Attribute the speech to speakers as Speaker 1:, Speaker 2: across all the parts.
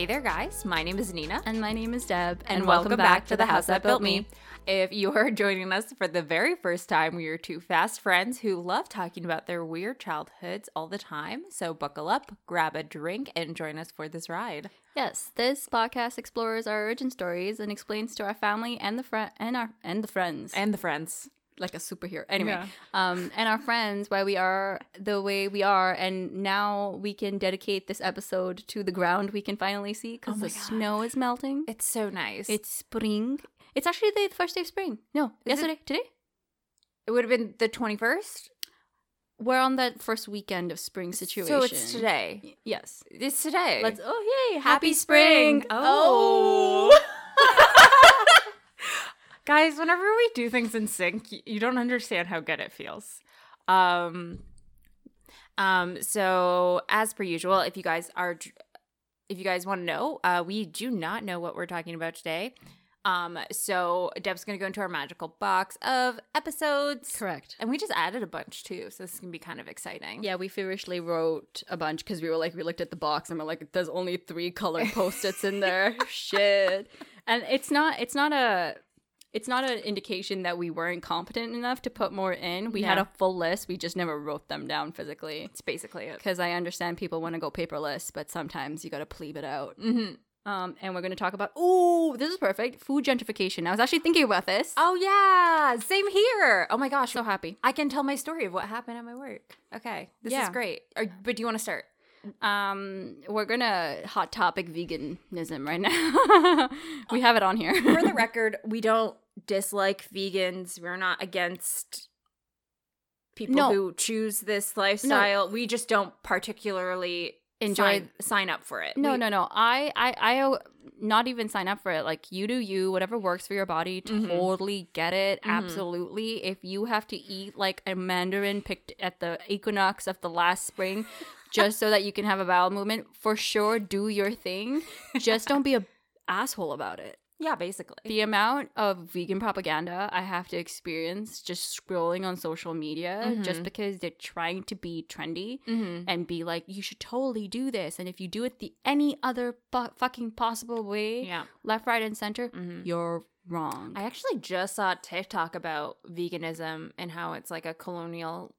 Speaker 1: Hey there, guys. My name is Nina.
Speaker 2: And my name is Deb.
Speaker 1: And, welcome, back, to the house that built me. If you are joining us for the very first time, we are two fast friends who love talking about their weird childhoods all the time. So buckle up, grab a drink, and join us for this ride.
Speaker 2: Yes, this podcast explores our origin stories and explains to our family and the friend and our and the friends
Speaker 1: And the friends.
Speaker 2: Like a superhero. Anyway,
Speaker 1: Yeah.
Speaker 2: um, and our friends why we are the way we are, and now we can dedicate this episode to the ground we can finally see because
Speaker 1: Oh
Speaker 2: the
Speaker 1: God.
Speaker 2: snow is melting.
Speaker 1: It's so nice.
Speaker 2: It's spring. It's actually the first day of spring. No,
Speaker 1: Is it?
Speaker 2: yesterday, today.
Speaker 1: it would have been the 21st.
Speaker 2: We're on that first weekend of spring situation.
Speaker 1: So it's today.
Speaker 2: Y- Yes.
Speaker 1: It's today.
Speaker 2: Let's. Oh yay! Happy,
Speaker 1: Happy
Speaker 2: spring!
Speaker 1: spring. Oh. Guys, whenever we do things in sync, you don't understand how good it feels. Um um so as per usual, if you guys are if you guys want to know, uh we do not know what we're talking about today. Um so Deb's going to go into our magical box of episodes.
Speaker 2: Correct.
Speaker 1: And we just added a bunch too, so this is to be kind of exciting.
Speaker 2: Yeah, we feverishly wrote a bunch because we were like, we looked at the box and we're like, there's only three colored post-its in there. Shit. And it's not, it's not a, it's not an indication that we weren't competent enough to put more in. We had a full list. We just never wrote them down physically.
Speaker 1: It's basically it.
Speaker 2: Because I understand people want to go paperless, but sometimes you got to plebe it out.
Speaker 1: Mhm.
Speaker 2: Um, and we're going to talk about, oh, this is perfect. Food gentrification. I was actually thinking about this.
Speaker 1: Oh yeah, same here. Oh my gosh,
Speaker 2: so happy.
Speaker 1: I can tell my story of what happened at my work. Okay, this is great. Or, but do you want to start?
Speaker 2: Um, we're gonna hot topic veganism right now. we have it on here.
Speaker 1: For the record, we don't dislike vegans. We're not against people
Speaker 2: No.
Speaker 1: who choose this lifestyle. We just don't particularly
Speaker 2: Enjoy-
Speaker 1: sign, sign up for it.
Speaker 2: no,
Speaker 1: We-
Speaker 2: no, no. I, I, I, not even sign up for it. Like you do you, whatever works for your body.
Speaker 1: Mhm.
Speaker 2: Totally get it.
Speaker 1: Mhm.
Speaker 2: Absolutely. If you have to eat like a mandarin picked at the equinox of the last spring, just so that you can have a bowel movement, for sure, do your thing. Just don't be a asshole about it.
Speaker 1: Yeah, basically.
Speaker 2: the amount of vegan propaganda I have to experience just scrolling on social media just
Speaker 1: Mhm.
Speaker 2: because they're trying to be trendy
Speaker 1: mm-hmm.
Speaker 2: and be like, you should totally do this. And if you do it the any other fu- fucking possible way,
Speaker 1: Yeah.
Speaker 2: left, right, and center,
Speaker 1: Mhm.
Speaker 2: you're wrong.
Speaker 1: I actually just saw TikTok about veganism and how it's like a colonial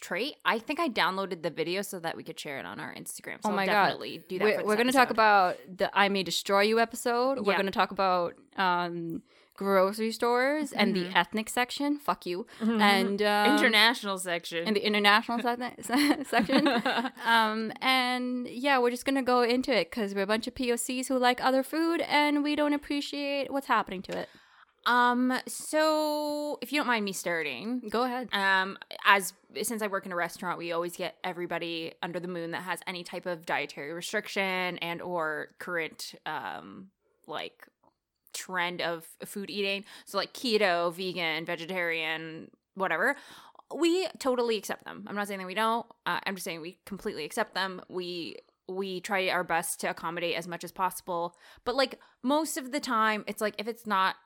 Speaker 1: trait. I think I downloaded the video so that we could share it on our Instagram. So
Speaker 2: Oh my God.
Speaker 1: do that.
Speaker 2: we're we're going to talk about the I May Destroy You episode. We're going to talk about um, grocery stores and the
Speaker 1: Mhm.
Speaker 2: ethnic section. Fuck you.
Speaker 1: Mhm.
Speaker 2: And um,
Speaker 1: international section.
Speaker 2: in the international se- section. um, and yeah, we're just gonna go into it because we're a bunch of POCs who like other food and we don't appreciate what's happening to it.
Speaker 1: Um. So, if you don't mind me starting,
Speaker 2: Go ahead.
Speaker 1: um, as since I work in a restaurant, we always get everybody under the moon that has any type of dietary restriction and or current um like trend of food eating. So like keto, vegan, vegetarian, whatever. We totally accept them. I'm not saying that we don't. Uh, I'm just saying we completely accept them. We we try our best to accommodate as much as possible. But like most of the time, it's like if it's not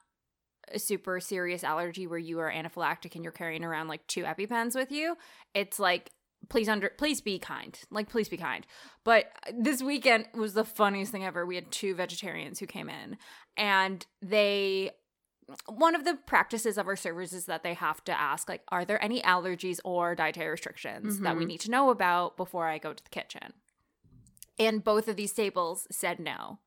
Speaker 1: a super serious allergy where you are anaphylactic and you're carrying around like two EpiPens with you, it's like please under please be kind. Like please be kind. But this weekend was the funniest thing ever. We had two vegetarians who came in and they one of the practices of our servers is that they have to ask like are there any allergies or dietary restrictions that we
Speaker 2: Mhm.
Speaker 1: need to know about before I go to the kitchen. And both of these tables said no.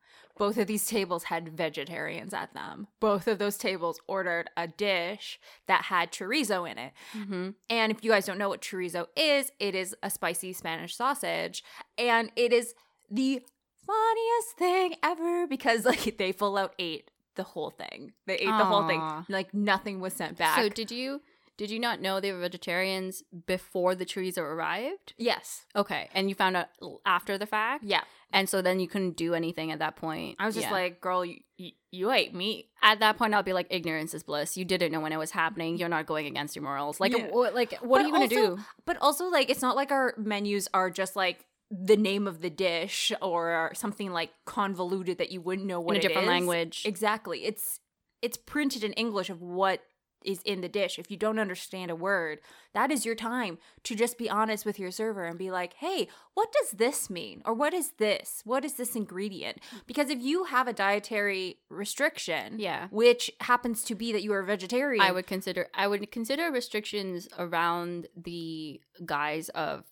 Speaker 1: Both of these tables had vegetarians at them. Both of those tables ordered a dish that had chorizo in it.
Speaker 2: Mm-hmm.
Speaker 1: And if you guys don't know what chorizo is, it is a spicy Spanish sausage. And it is the funniest thing ever because like they full out ate the whole thing. They ate the whole thing. Like nothing was sent back.
Speaker 2: So did you did you not know they were vegetarians before the chorizo arrived?
Speaker 1: yes.
Speaker 2: Okay, and you found out after the fact,
Speaker 1: Yeah.
Speaker 2: and so then you couldn't do anything at that point.
Speaker 1: I was just
Speaker 2: Yeah.
Speaker 1: like, girl, you, you, you ate meat.
Speaker 2: at that point, I'll be like, ignorance is bliss. You didn't know when it was happening. You're not going against your morals. Like,
Speaker 1: Yeah.
Speaker 2: wh- like, what
Speaker 1: But
Speaker 2: are you gonna do?
Speaker 1: But also, like, it's not like our menus are just like the name of the dish or something like convoluted that you wouldn't know what
Speaker 2: In a different
Speaker 1: is.
Speaker 2: language.
Speaker 1: Exactly. It's it's printed in English of what is in the dish. If you don't understand a word that is your time to just be honest with your server and be like hey what does this mean? Or what is this? What is this ingredient? Because if you have a dietary restriction
Speaker 2: Yeah.
Speaker 1: which happens to be that you are a vegetarian
Speaker 2: I would consider I would consider restrictions around the guise of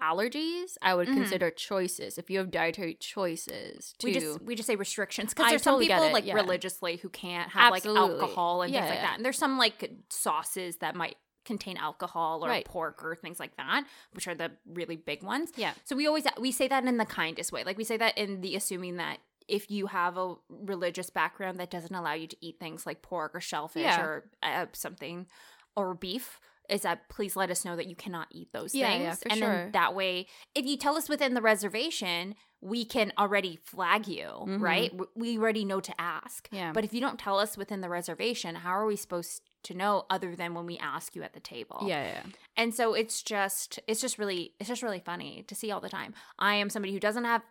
Speaker 2: allergies. I would
Speaker 1: Mhm.
Speaker 2: consider choices. If you have dietary choices,
Speaker 1: we just we just say restrictions because there's
Speaker 2: totally
Speaker 1: some people like
Speaker 2: yeah.
Speaker 1: religiously who can't have
Speaker 2: Absolutely.
Speaker 1: like alcohol and things like
Speaker 2: yeah.
Speaker 1: that and there's some like sauces that might contain alcohol or
Speaker 2: Right.
Speaker 1: pork or things like that which are the really big ones
Speaker 2: yeah,
Speaker 1: so we always we say that in the kindest way like we say that in the assuming that if you have a religious background that doesn't allow you to eat things like pork or shellfish
Speaker 2: Yeah.
Speaker 1: or uh, something or beef is that please let us know that you cannot eat those
Speaker 2: Yeah,
Speaker 1: things
Speaker 2: yeah, for
Speaker 1: and
Speaker 2: sure.
Speaker 1: then that way if you tell us within the reservation we can already flag you
Speaker 2: Mhm.
Speaker 1: right we already know to ask
Speaker 2: yeah.
Speaker 1: but if you don't tell us within the reservation how are we supposed to know other than when we ask you at the table
Speaker 2: yeah, yeah, yeah.
Speaker 1: and so it's just it's just really it's just really funny to see all the time i am somebody who doesn't have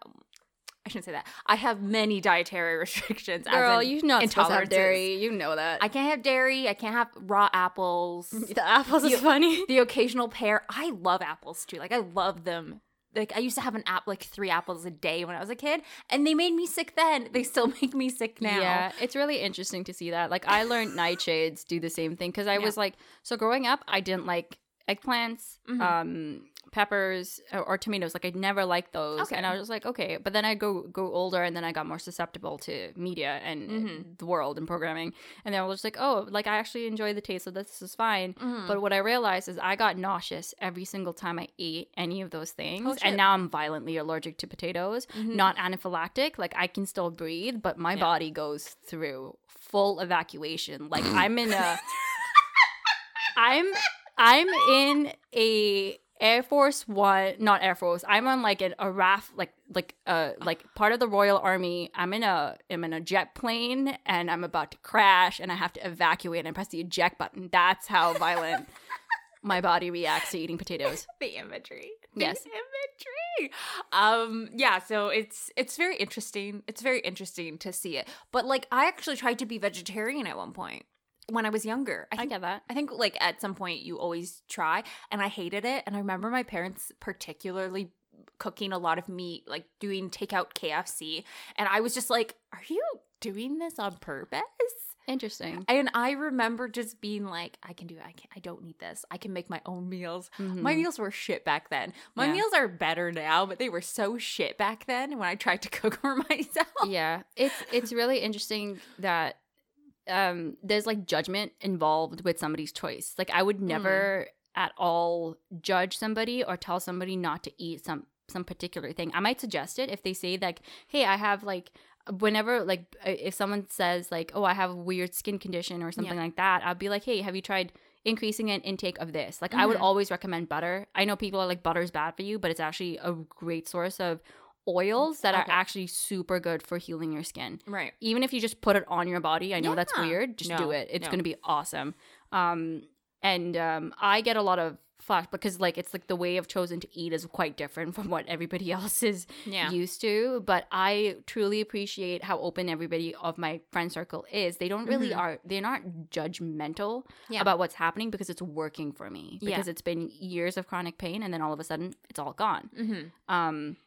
Speaker 1: i shouldn't say that i have many dietary restrictions
Speaker 2: Girl,
Speaker 1: as in
Speaker 2: you're not have dairy. You know that.
Speaker 1: i can't have dairy i can't have raw apples
Speaker 2: the apples
Speaker 1: You-
Speaker 2: is funny.
Speaker 1: the occasional pear i love apples too like i love them like I used to have an app like three apples a day when I was a kid, and they made me sick then. They still make me sick now.
Speaker 2: Yeah, it's really interesting to see that. Like I learned nightshades do the same thing because I
Speaker 1: Yeah.
Speaker 2: was like, so growing up, I didn't like eggplants,
Speaker 1: Mhm.
Speaker 2: um, peppers, or, or tomatoes. Like I never liked those,
Speaker 1: Okay.
Speaker 2: and I was like, okay. But then I go go older, and then I got more susceptible to media and
Speaker 1: Mhm.
Speaker 2: the world and programming, and then I was just like, oh, like I actually enjoy the taste of this. This is fine.
Speaker 1: Mhm.
Speaker 2: But what I realized is I got nauseous every single time I ate any of those things.
Speaker 1: Oh,
Speaker 2: and now I'm violently allergic to potatoes.
Speaker 1: Mhm.
Speaker 2: Not anaphylactic. Like I can still breathe, but my
Speaker 1: Yeah.
Speaker 2: body goes through full evacuation. Like I'm in a I'm I'm in a Air Force One, not Air Force. I'm on like an, a RAF, like like uh like part of the Royal Army. I'm in a I'm in a jet plane and I'm about to crash and I have to evacuate and press the eject button. That's how violent my body reacts to eating potatoes.
Speaker 1: the imagery.
Speaker 2: Yes.
Speaker 1: The imagery. Um yeah, so it's it's very interesting. It's very interesting to see it. But like I actually tried to be vegetarian at one point when I was younger. I
Speaker 2: I
Speaker 1: think
Speaker 2: get that.
Speaker 1: I think like at some point you always try and I hated it and I remember my parents particularly cooking a lot of meat like doing takeout KFC and I was just like are you doing this on purpose?
Speaker 2: Interesting.
Speaker 1: And I remember just being like I can do it. I can I don't need this. I can make my own meals.
Speaker 2: Mhm.
Speaker 1: My meals were shit back then. My
Speaker 2: Yeah.
Speaker 1: meals are better now, but they were so shit back then when I tried to cook for myself.
Speaker 2: yeah it's it's really interesting that um there's like judgment involved with somebody's choice. Like i would never at all judge somebody or tell somebody not to eat some some particular thing. I might suggest it if they say like hey i have like whenever like uh, if someone says like oh i have a weird skin condition or something like that i'll be like hey have you tried increasing an intake of this like i would
Speaker 1: Mhm.
Speaker 2: always recommend butter. I know people are like butter's bad for you but it's actually a great source of oils that are actually super good for healing your skin
Speaker 1: Right.
Speaker 2: even if you just put it on your body i know that's weird just
Speaker 1: No,
Speaker 2: do it it's
Speaker 1: no.
Speaker 2: going to be awesome um and um i get a lot of flack because like it's like the way i've chosen to eat is quite different from what everybody else is
Speaker 1: Yeah.
Speaker 2: used to but i truly appreciate how open everybody of my friend circle is they don't really
Speaker 1: Mhm.
Speaker 2: are they're not judgmental
Speaker 1: Yeah.
Speaker 2: about what's happening because it's working for me
Speaker 1: Yeah.
Speaker 2: because it's been years of chronic pain and then all of a sudden it's all gone
Speaker 1: mm-hmm.
Speaker 2: um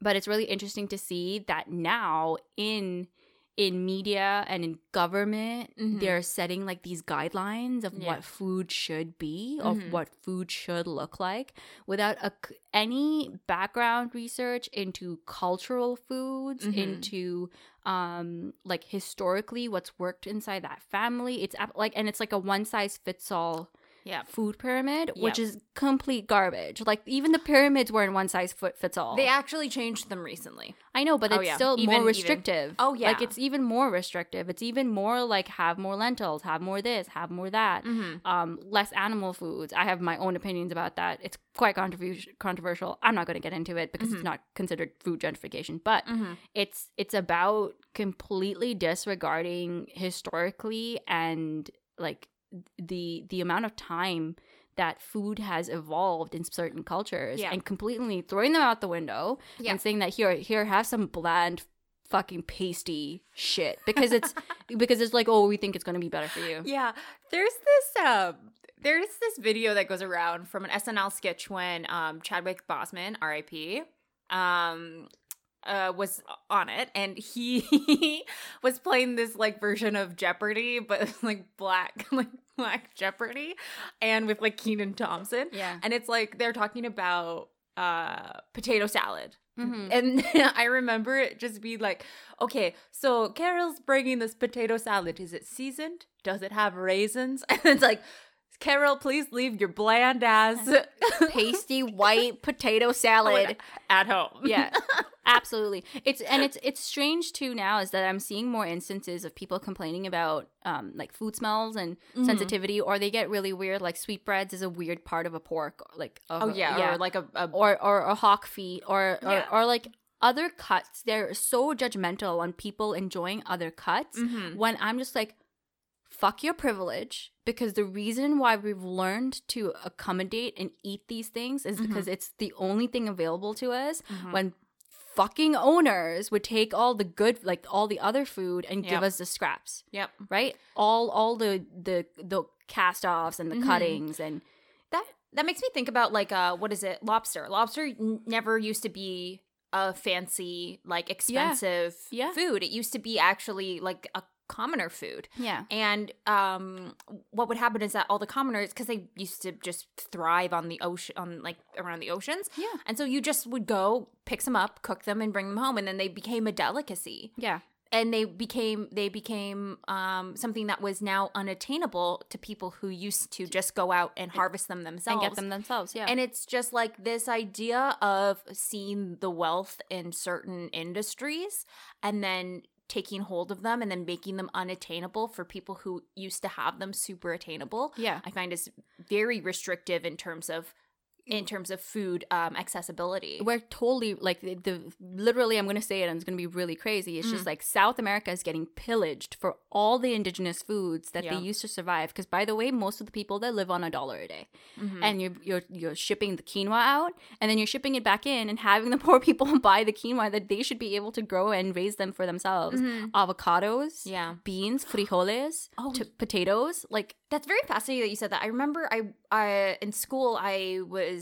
Speaker 2: but it's really interesting to see that now in in media and in government
Speaker 1: Mhm.
Speaker 2: they're setting like these guidelines of
Speaker 1: Yeah.
Speaker 2: what food should be of
Speaker 1: Mhm.
Speaker 2: what food should look like without a, any background research into cultural foods
Speaker 1: Mhm.
Speaker 2: into um like historically what's worked inside that family it's like and it's like a one size fits all
Speaker 1: Yeah.
Speaker 2: food pyramid which is complete garbage like even the pyramids were in one size fits all
Speaker 1: They actually changed them recently.
Speaker 2: I know, but
Speaker 1: Oh,
Speaker 2: it's
Speaker 1: yeah.
Speaker 2: still
Speaker 1: Even-
Speaker 2: more
Speaker 1: even-
Speaker 2: restrictive.
Speaker 1: Oh, yeah.
Speaker 2: Like it's even more restrictive. It's even more like have more lentils, have more this, have more that.
Speaker 1: Mm-hmm.
Speaker 2: Um, less animal foods. I have my own opinions about that. It's quite controversial. Controversial. I'm not going to get into it because
Speaker 1: Mhm.
Speaker 2: it's not considered food gentrification, but
Speaker 1: Mm-hmm.
Speaker 2: it's it's about completely disregarding historically and like the the amount of time that food has evolved in certain cultures
Speaker 1: Yeah.
Speaker 2: and completely throwing them out the window
Speaker 1: Yeah.
Speaker 2: and saying that here here have some bland fucking pasty shit because it's because it's like oh we think it's going to be better for you.
Speaker 1: Yeah, there's this um, there's this video that goes around from an SNL sketch when um, Chadwick Boseman, R.I.P. Um, uh, was on it, and he was playing this like version of Jeopardy, but like black, like black Jeopardy, and with like Kenan Thompson.
Speaker 2: Yeah.
Speaker 1: and it's like they're talking about uh potato salad.
Speaker 2: Mhm.
Speaker 1: And I remember it just be like, okay, so Carol's bringing this potato salad. Is it seasoned? Does it have raisins? And it's like, Carol, please leave your bland ass
Speaker 2: Pasty white potato salad.
Speaker 1: at home.
Speaker 2: yeah absolutely it's and it's it's strange too now is that i'm seeing more instances of people complaining about um like food smells and
Speaker 1: Mhm.
Speaker 2: sensitivity or they get really weird like sweetbreads is a weird part of a pork like of
Speaker 1: Oh
Speaker 2: yeah,
Speaker 1: yeah, or like a, a
Speaker 2: or or, or hawk feet or or,
Speaker 1: Yeah.
Speaker 2: or like other cuts they're so judgmental on people enjoying other cuts
Speaker 1: Mhm.
Speaker 2: when i'm just like fuck your privilege because the reason why we've learned to accommodate and eat these things is because it's the only thing available to us
Speaker 1: Mhm.
Speaker 2: when fucking owners would take all the good like all the other food and give us the scraps
Speaker 1: Yep.
Speaker 2: right all all the the the cast offs and the
Speaker 1: Mhm.
Speaker 2: cuttings and
Speaker 1: That that makes me think about like uh what is it? Lobster. Lobster n- never used to be a fancy like expensive
Speaker 2: Yeah.
Speaker 1: food. It used to be actually like a commoner food.
Speaker 2: yeah.
Speaker 1: And um, what would happen is that all the commoners, because they used to just thrive on the ocean, on like around the oceans,
Speaker 2: yeah.
Speaker 1: And so you just would go pick some up, cook them, and bring them home, and then they became a delicacy,
Speaker 2: yeah.
Speaker 1: And they became they became um, something that was now unattainable to people who used to just go out and harvest them themselves.
Speaker 2: and get them themselves yeah.
Speaker 1: And it's just like this idea of seeing the wealth in certain industries and then taking hold of them and then making them unattainable for people who used to have them super attainable.
Speaker 2: yeah
Speaker 1: I find is very restrictive in terms of in terms of food um, accessibility.
Speaker 2: we're totally like the, the literally i'm gonna say it and it's gonna be really crazy it's just
Speaker 1: Mm.
Speaker 2: like south america is getting pillaged for all the indigenous foods that
Speaker 1: Yeah.
Speaker 2: they used to survive because by the way most of the people that live on a dollar a day
Speaker 1: Mhm.
Speaker 2: and you're, you're you're shipping the quinoa out and then you're shipping it back in and having the poor people buy the quinoa that they should be able to grow and raise them for themselves
Speaker 1: Mhm.
Speaker 2: avocados
Speaker 1: Yeah.
Speaker 2: beans frijoles
Speaker 1: Oh,
Speaker 2: t- potatoes like
Speaker 1: That's very fascinating that you said that. I remember I I in school I was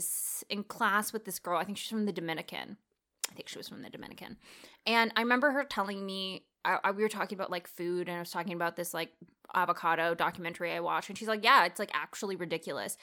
Speaker 1: in class with this girl. I think she's from the Dominican. I think she was from the Dominican. And I remember her telling me I, I, we were talking about like food and I was talking about this like avocado documentary I watched and she's like, "Yeah, it's like actually ridiculous.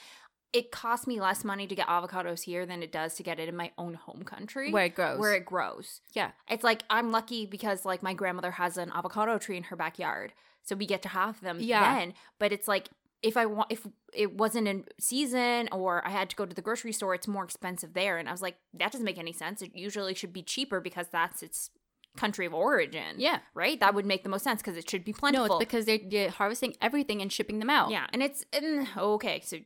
Speaker 1: It costs me less money to get avocados here than it does to get it in my own home country
Speaker 2: where it grows
Speaker 1: where it grows.
Speaker 2: yeah
Speaker 1: It's like I'm lucky because like my grandmother has an avocado tree in her backyard, so we get to have them
Speaker 2: Yeah.
Speaker 1: then. But it's like if I want, if it wasn't in season or I had to go to the grocery store, it's more expensive there. And I was like, that doesn't make any sense. It usually should be cheaper because that's its country of origin.
Speaker 2: yeah
Speaker 1: right. That would make the most sense because it should be plentiful.
Speaker 2: no it's because they're, they're harvesting everything and shipping them out
Speaker 1: Yeah, and it's and, okay. So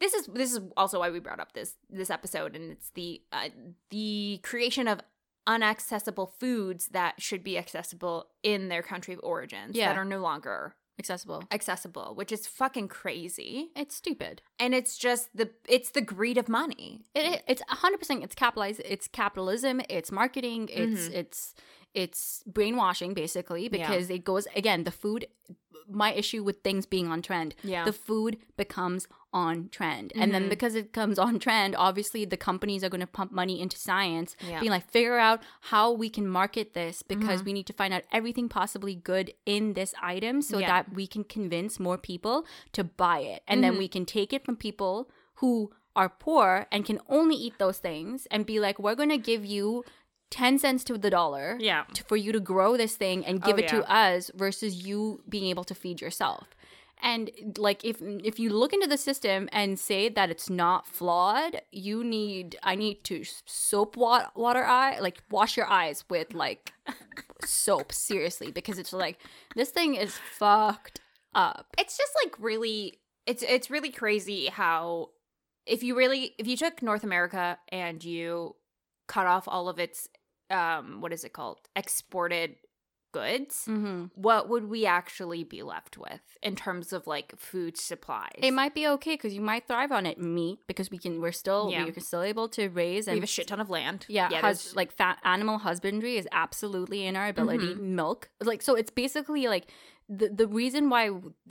Speaker 1: this is this is also why we brought up this this episode, and it's the uh, the creation of unaccessible foods that should be accessible in their country of origins
Speaker 2: Yeah.
Speaker 1: that are no longer
Speaker 2: accessible
Speaker 1: accessible, which is fucking crazy.
Speaker 2: it's stupid
Speaker 1: And it's just the it's the greed of money.
Speaker 2: It, it- it's hundred percent. It's capitalized. It's capitalism. It's marketing. It's
Speaker 1: Mhm.
Speaker 2: it's it's brainwashing basically because it goes again. The food. My issue with things being on trend.
Speaker 1: Yeah.
Speaker 2: The food becomes on trend, and then
Speaker 1: Mhm.
Speaker 2: because it comes on trend, obviously the companies are going to pump money into science,
Speaker 1: Yeah.
Speaker 2: being like figure out how we can market this because
Speaker 1: Mhm.
Speaker 2: we need to find out everything possibly good in this item so
Speaker 1: Yeah.
Speaker 2: that we can convince more people to buy it, and then
Speaker 1: Mhm.
Speaker 2: we can take it from people who are poor and can only eat those things and be like, we're going to give you 10 cents to the dollar
Speaker 1: yeah.
Speaker 2: to, for you to grow this thing and give
Speaker 1: Oh,
Speaker 2: it to us versus you being able to feed yourself. And like if if you look into the system and say that it's not flawed, you need I need to soap water, water eye like wash your eyes with like soap seriously because it's like this thing is fucked up.
Speaker 1: it's just like really it's it's really crazy how if you really if you took North America and you cut off all of its um what is it called exported goods,
Speaker 2: Mm-hmm.
Speaker 1: what would we actually be left with in terms of like food supplies?
Speaker 2: It might be okay because you might thrive on it. Meat because we can. We're still
Speaker 1: Yeah.
Speaker 2: we're still able to raise
Speaker 1: we
Speaker 2: and
Speaker 1: have a shit ton of land.
Speaker 2: Yeah,
Speaker 1: yeah there's-
Speaker 2: like fat animal husbandry is absolutely in our ability.
Speaker 1: Mm-hmm.
Speaker 2: Milk, like so, it's basically like the the reason why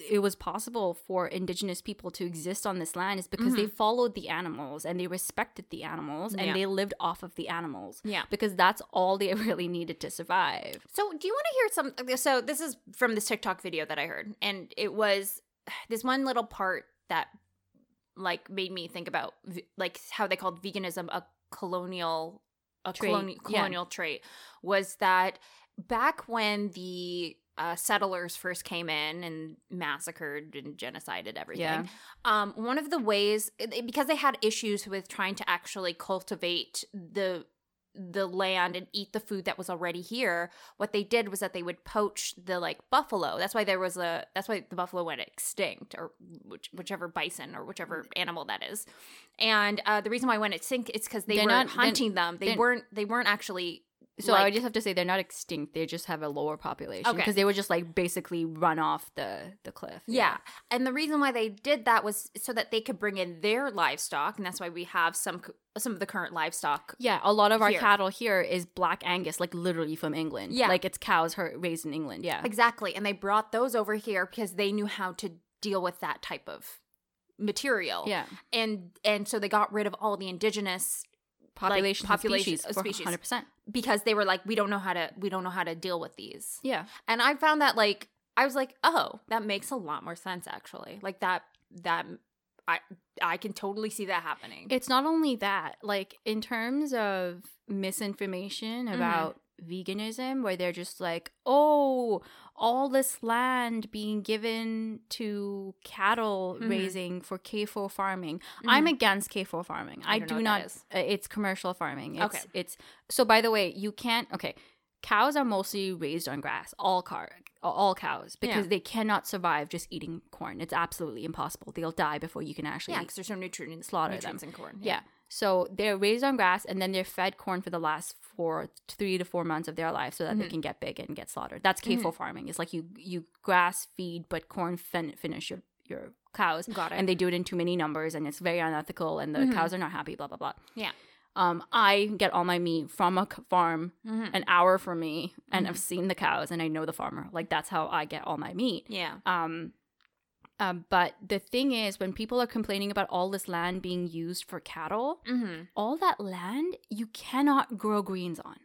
Speaker 2: it was possible for indigenous people to exist on this land is because they followed the animals and they respected the animals and
Speaker 1: Mm-hmm. Yeah.
Speaker 2: they lived off of the animals.
Speaker 1: Yeah.
Speaker 2: because that's all they really needed to survive.
Speaker 1: So, do you want to hear some? So, this is from this TikTok video that I heard, and it was this one little part that like made me think about like how they called veganism a colonial a
Speaker 2: Trait,
Speaker 1: coloni-
Speaker 2: yeah.
Speaker 1: colonial trait was that back when the uh, settlers first came in and massacred and genocided everything.
Speaker 2: Yeah.
Speaker 1: Um, one of the ways because they had issues with trying to actually cultivate the the land and eat the food that was already here what they did was that they would poach the like buffalo that's why there was a that's why the buffalo went extinct or which, whichever bison or whichever animal that is and uh, the reason why it went extinct is because they
Speaker 2: They're
Speaker 1: were
Speaker 2: not-
Speaker 1: hunting them they weren't they weren't actually
Speaker 2: So I
Speaker 1: like-
Speaker 2: just have to say they're not extinct. They just have a lower population
Speaker 1: Okay.
Speaker 2: because they were just like basically run off the the cliff.
Speaker 1: Yeah. And the reason why they did that was so that they could bring in their livestock, and that's why we have some some of the current livestock.
Speaker 2: Yeah, a lot of our
Speaker 1: Here.
Speaker 2: cattle here is black Angus, like literally from England.
Speaker 1: Yeah.
Speaker 2: like it's cows her- raised in England. Yeah,
Speaker 1: Exactly. And they brought those over here because they knew how to deal with that type of material.
Speaker 2: yeah.
Speaker 1: And and so they got rid of all the indigenous
Speaker 2: Population,
Speaker 1: population
Speaker 2: species,
Speaker 1: species.
Speaker 2: hundred percent.
Speaker 1: because they were like we don't know how to we don't know how to deal with these.
Speaker 2: Yeah,
Speaker 1: And I found that like I was like, "Oh, that makes a lot more sense actually." Like that that I I can totally see that happening.
Speaker 2: it's not only that. Like in terms of misinformation
Speaker 1: Mm-hmm.
Speaker 2: Veganism, where they're just like, "Oh, all this land being given to cattle
Speaker 1: Mhm.
Speaker 2: raising for CAFO farming." I'm against CAFO farming.
Speaker 1: Mm-hmm. I
Speaker 2: I, do not. uh, It's commercial farming. It's,
Speaker 1: Okay.
Speaker 2: It's so. By the way, you can't. Okay, cows are mostly raised on grass. All car. All cows because
Speaker 1: Yeah.
Speaker 2: they cannot survive just eating corn. It's absolutely impossible. They'll die before you can actually
Speaker 1: yeah, because there's no nutrients
Speaker 2: slaughter
Speaker 1: nutrients in corn.
Speaker 2: yeah. So they're raised on grass and then they're fed corn for the last four, three to four months of their life so that
Speaker 1: Mm-hmm.
Speaker 2: they can get big and get slaughtered. That's CAFO farming. It's like you you grass feed, but corn fin- finish your, your cows.
Speaker 1: Got it. Mm-hmm.
Speaker 2: And they do it in too many numbers and it's very unethical and the cows are not happy, blah, blah, blah.
Speaker 1: Yeah.
Speaker 2: Um, I get all my meat from a farm
Speaker 1: Mhm.
Speaker 2: an hour from me and
Speaker 1: Mm-hmm.
Speaker 2: I've seen the cows and I know the farmer. Like that's how I get all my meat.
Speaker 1: Yeah.
Speaker 2: Um, um, but the thing is, when people are complaining about all this land being used for cattle,
Speaker 1: Mm-hmm.
Speaker 2: all that land you cannot grow greens on.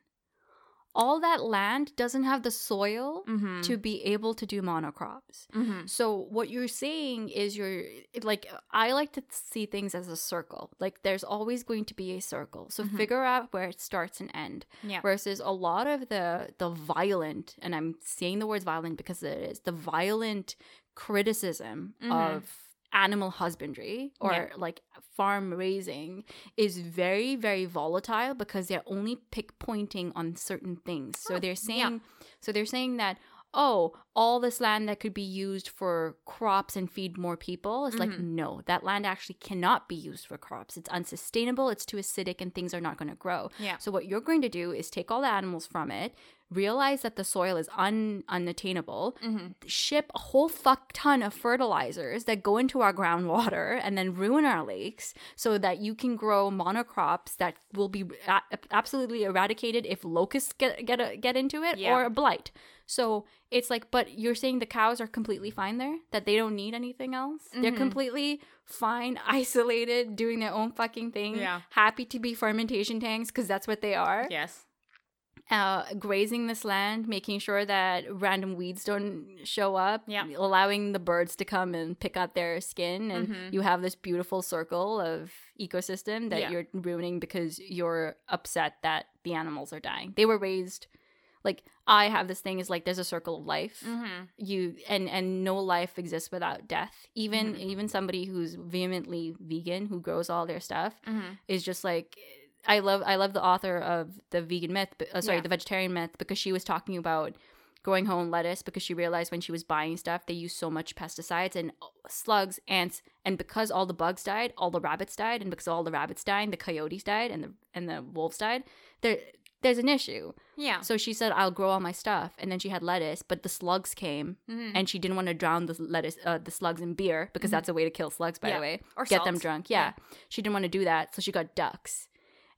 Speaker 2: All that land doesn't have the soil
Speaker 1: Mm-hmm.
Speaker 2: to be able to do monocrops.
Speaker 1: mm-hmm.
Speaker 2: So what you're saying is you're like I like to see things as a circle. Like there's always going to be a circle. So
Speaker 1: Mhm.
Speaker 2: figure out where it starts and end
Speaker 1: Yeah.
Speaker 2: versus a lot of the the violent and i'm saying the words violent because it is the violent criticism
Speaker 1: Mhm.
Speaker 2: of animal husbandry or
Speaker 1: Yeah.
Speaker 2: like farm raising is very very volatile because they're only pick pointing on certain things so
Speaker 1: Oh,
Speaker 2: they're
Speaker 1: yeah.
Speaker 2: saying so they're saying that oh all this land that could be used for crops and feed more people it's like
Speaker 1: Mhm.
Speaker 2: no that land actually cannot be used for crops it's unsustainable it's too acidic and things are not going to grow
Speaker 1: Yeah.
Speaker 2: so what you're going to do is take all the animals from it, realize that the soil is un- unattainable,
Speaker 1: Mm-hmm.
Speaker 2: ship a whole fuck ton of fertilizers that go into our groundwater and then ruin our lakes so that you can grow monocrops that will be a- absolutely eradicated if locusts get get, a, get into it
Speaker 1: Yeah.
Speaker 2: or blight. So it's like, but you're saying the cows are completely fine there, that they don't need anything else. They're
Speaker 1: Mhm.
Speaker 2: completely fine, isolated, doing their own fucking thing,
Speaker 1: Yeah.
Speaker 2: happy to be fermentation tanks because that's what they are
Speaker 1: Yes.
Speaker 2: uh, grazing this land, making sure that random weeds don't show up,
Speaker 1: Yeah.
Speaker 2: allowing the birds to come and pick out their skin, and
Speaker 1: Mhm.
Speaker 2: you have this beautiful circle of ecosystem that
Speaker 1: Yeah.
Speaker 2: you're ruining because you're upset that the animals are dying. They were raised like I have this thing is like there's a circle of life.
Speaker 1: Mm-hmm.
Speaker 2: You and and no life exists without death. Even
Speaker 1: Mhm.
Speaker 2: even somebody who's vehemently vegan who grows all their stuff
Speaker 1: Mm-hmm.
Speaker 2: is just like I love I love the author of the vegan myth, uh, sorry,
Speaker 1: Yeah.
Speaker 2: the vegetarian myth because she was talking about growing her own lettuce because she realized when she was buying stuff they use so much pesticides and slugs, ants, and because all the bugs died, all the rabbits died, and because all the rabbits died, the coyotes died, and the and the wolves died. There there's an issue.
Speaker 1: Yeah.
Speaker 2: So she said, I'll grow all my stuff. And then she had lettuce, but the slugs came
Speaker 1: Mhm.
Speaker 2: and she didn't want to drown the lettuce, uh, the slugs in beer because that's a way to kill slugs, by
Speaker 1: Mm-hmm. Yeah.
Speaker 2: the way.
Speaker 1: Or
Speaker 2: Get them
Speaker 1: salt.
Speaker 2: drunk. Yeah. She didn't want to do that. So she got ducks.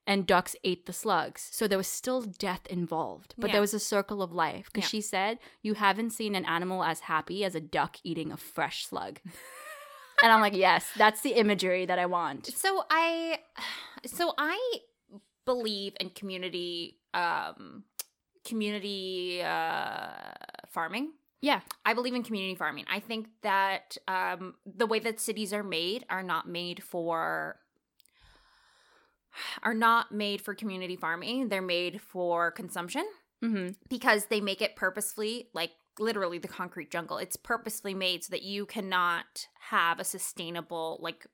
Speaker 2: And ducks ate the slugs. So there was still death involved, but
Speaker 1: Yeah.
Speaker 2: there was a circle of life. Because
Speaker 1: Yeah.
Speaker 2: she said, You haven't seen an animal as happy as a duck eating a fresh slug. and I'm like, Yes, that's the imagery that I want.
Speaker 1: So I so I believe in community um community uh farming.
Speaker 2: Yeah.
Speaker 1: I believe in community farming. I think that um the way that cities are made are not made for are not made for community farming. They're made for consumption
Speaker 2: hmm
Speaker 1: because they make it purposefully like literally the concrete jungle it's purposefully made so that you cannot have a sustainable like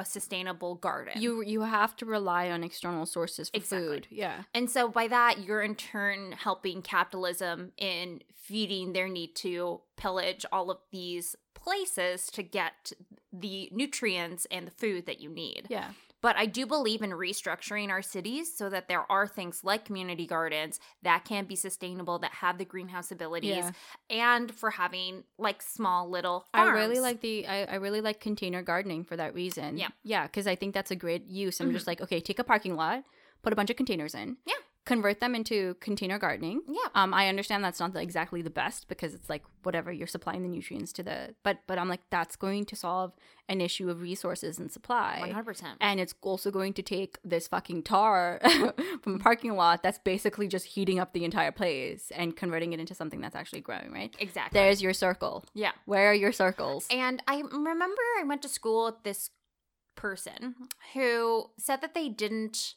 Speaker 1: a sustainable garden
Speaker 2: You you have to rely on external sources for
Speaker 1: Exactly.
Speaker 2: food. Yeah.
Speaker 1: and so by that you're in turn helping capitalism in feeding their need to pillage all of these places to get the nutrients and the food that you need
Speaker 2: Yeah.
Speaker 1: But I do believe in restructuring our cities so that there are things like community gardens that can be sustainable, that have the greenhouse abilities,
Speaker 2: Yeah.
Speaker 1: and for having like small little
Speaker 2: I really like the I, I really like container gardening for that reason.
Speaker 1: Yeah.
Speaker 2: Yeah, because I think that's a great use. I'm just mm-hmm. like, okay, take a parking lot, put a bunch of containers in.
Speaker 1: Yeah.
Speaker 2: Convert them into container gardening.
Speaker 1: Yeah.
Speaker 2: Um, I understand that's not the, exactly the best because it's like whatever you're supplying the nutrients to the but but I'm like that's going to solve an issue of resources and supply.
Speaker 1: 100%.
Speaker 2: And it's also going to take this fucking tar from a parking lot that's basically just heating up the entire place and converting it into something that's actually growing, right?
Speaker 1: Exactly.
Speaker 2: There's your circle.
Speaker 1: yeah.
Speaker 2: Where are your circles?
Speaker 1: And I remember I went to school with this person who said that they didn't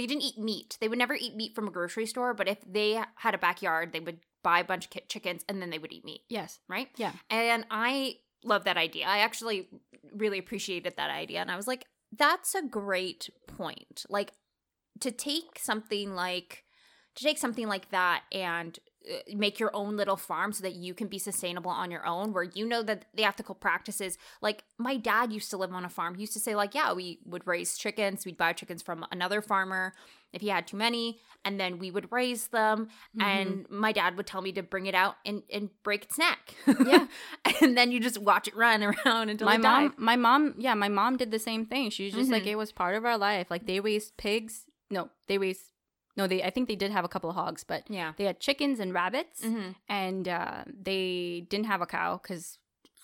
Speaker 1: they didn't eat meat. They would never eat meat from a grocery store, but if they had a backyard, they would buy a bunch of chickens and then they would eat meat,
Speaker 2: Yes.
Speaker 1: right?
Speaker 2: Yeah.
Speaker 1: And I love that idea. I actually really appreciated that idea. And I was like, that's a great point. Like to take something like to take something like that and make your own little farm so that you can be sustainable on your own where you know that the ethical practices like my dad used to live on a farm. He used to say like yeah we would raise chickens. We'd buy chickens from another farmer if he had too many and then we would raise them. And my dad would tell me to bring it out and, and break its neck.
Speaker 2: Yeah.
Speaker 1: and then you just watch it run around until
Speaker 2: my
Speaker 1: it
Speaker 2: mom
Speaker 1: died.
Speaker 2: my mom yeah my mom did the same thing. She was just like
Speaker 1: Mhm.
Speaker 2: it was part of our life. Like they raised pigs no they raised no they i think they did have a couple of hogs but
Speaker 1: yeah
Speaker 2: they had chickens and rabbits
Speaker 1: mm-hmm.
Speaker 2: and uh, they didn't have a cow because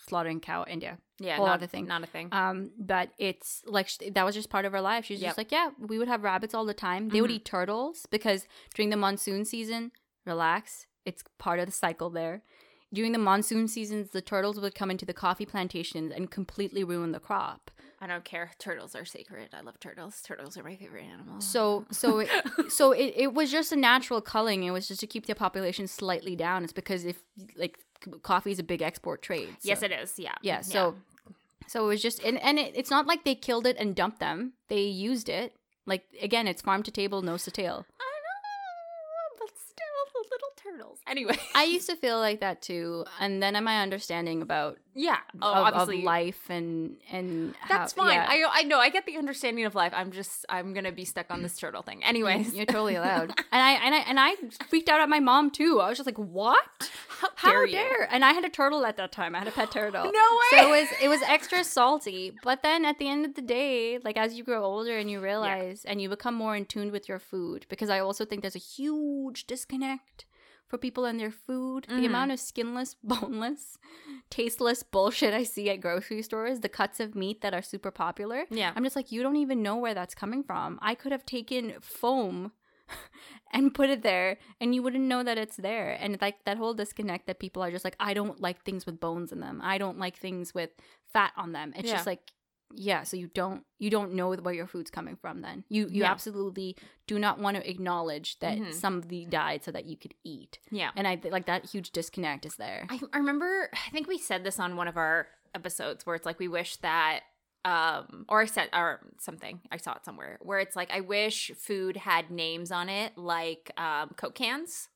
Speaker 2: slaughtering cow india
Speaker 1: yeah
Speaker 2: Whole
Speaker 1: not,
Speaker 2: other thing.
Speaker 1: not a thing
Speaker 2: um but it's like sh- that was just part of her life she was
Speaker 1: Yep.
Speaker 2: just like yeah we would have rabbits all the time they would
Speaker 1: Mhm.
Speaker 2: eat turtles because during the monsoon season relax it's part of the cycle there during the monsoon seasons the turtles would come into the coffee plantations and completely ruin the crop
Speaker 1: I don't care. Turtles are sacred. I love turtles. Turtles are my favorite animal.
Speaker 2: So so it, so it, it was just a natural culling. It was just to keep the population slightly down. It's because if like coffee is a big export trade. so-
Speaker 1: yes, it is. Yeah.
Speaker 2: yeah. So so it was just and and it, it's not like they killed it and dumped them. They used it. Like again, it's farm to table, nose to tail.
Speaker 1: I know, but still, the little turtles. Anyway.
Speaker 2: I used to feel like that too, and then my understanding about
Speaker 1: yeah. Oh,
Speaker 2: of, of
Speaker 1: obviously.
Speaker 2: life and and
Speaker 1: That's
Speaker 2: how,
Speaker 1: fine.
Speaker 2: yeah.
Speaker 1: I I know. I get the understanding of life. I'm just I'm gonna be stuck on this turtle thing. Anyways,
Speaker 2: You're totally allowed. and I and I and I freaked out at my mom too. I was just like, "What?
Speaker 1: how
Speaker 2: How
Speaker 1: dare
Speaker 2: dare? And I had a turtle at that time. I had a pet turtle.
Speaker 1: No way.
Speaker 2: So it was it was extra salty. But then at the end of the day, like as you grow older and you realize and you become more in tune with your food, because I also think there's a huge disconnect for people and their food. The
Speaker 1: Mhm.
Speaker 2: amount of skinless, boneless, tasteless bullshit I see at grocery stores, the cuts of meat that are super popular.
Speaker 1: Yeah.
Speaker 2: I'm just like, you don't even know where that's coming from. I could have taken foam and put it there and you wouldn't know that it's there. And like that whole disconnect that people are just like, I don't like things with bones in them. I don't like things with fat on them. It's
Speaker 1: Yeah.
Speaker 2: just like yeah, so you don't you don't know where your food's coming from then. You you
Speaker 1: Yeah.
Speaker 2: absolutely do not want to acknowledge that
Speaker 1: Mhm.
Speaker 2: somebody died so that you could eat.
Speaker 1: Yeah.
Speaker 2: And I like that huge disconnect is there.
Speaker 1: I, I remember I think we said this on one of our episodes where it's like we wish that um or I said or something I saw it somewhere where it's like I wish food had names on it like um Coke cans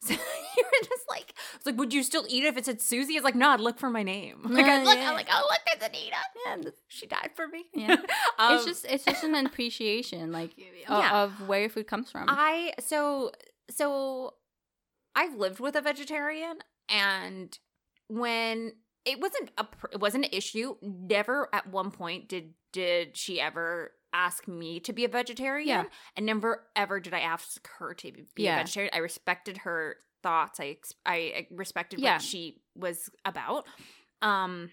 Speaker 1: So you were just like, it's like, would you still eat it if it said Susie? It's like, no, I'd look for my name. Like, I
Speaker 2: Yeah,
Speaker 1: look,
Speaker 2: yeah.
Speaker 1: I'm like, oh, look, there's Anita.
Speaker 2: Yeah,
Speaker 1: She died for me.
Speaker 2: Yeah.
Speaker 1: Um,
Speaker 2: it's just it's just an appreciation like
Speaker 1: Yeah.
Speaker 2: of where your food comes from.
Speaker 1: I so so I've lived with a vegetarian and when it wasn't a it wasn't an issue never at one point did did she ever ask me to be a vegetarian
Speaker 2: Yeah.
Speaker 1: and never ever did I ask her to be
Speaker 2: Yeah.
Speaker 1: a vegetarian I respected her thoughts I I respected
Speaker 2: Yeah.
Speaker 1: what she was about um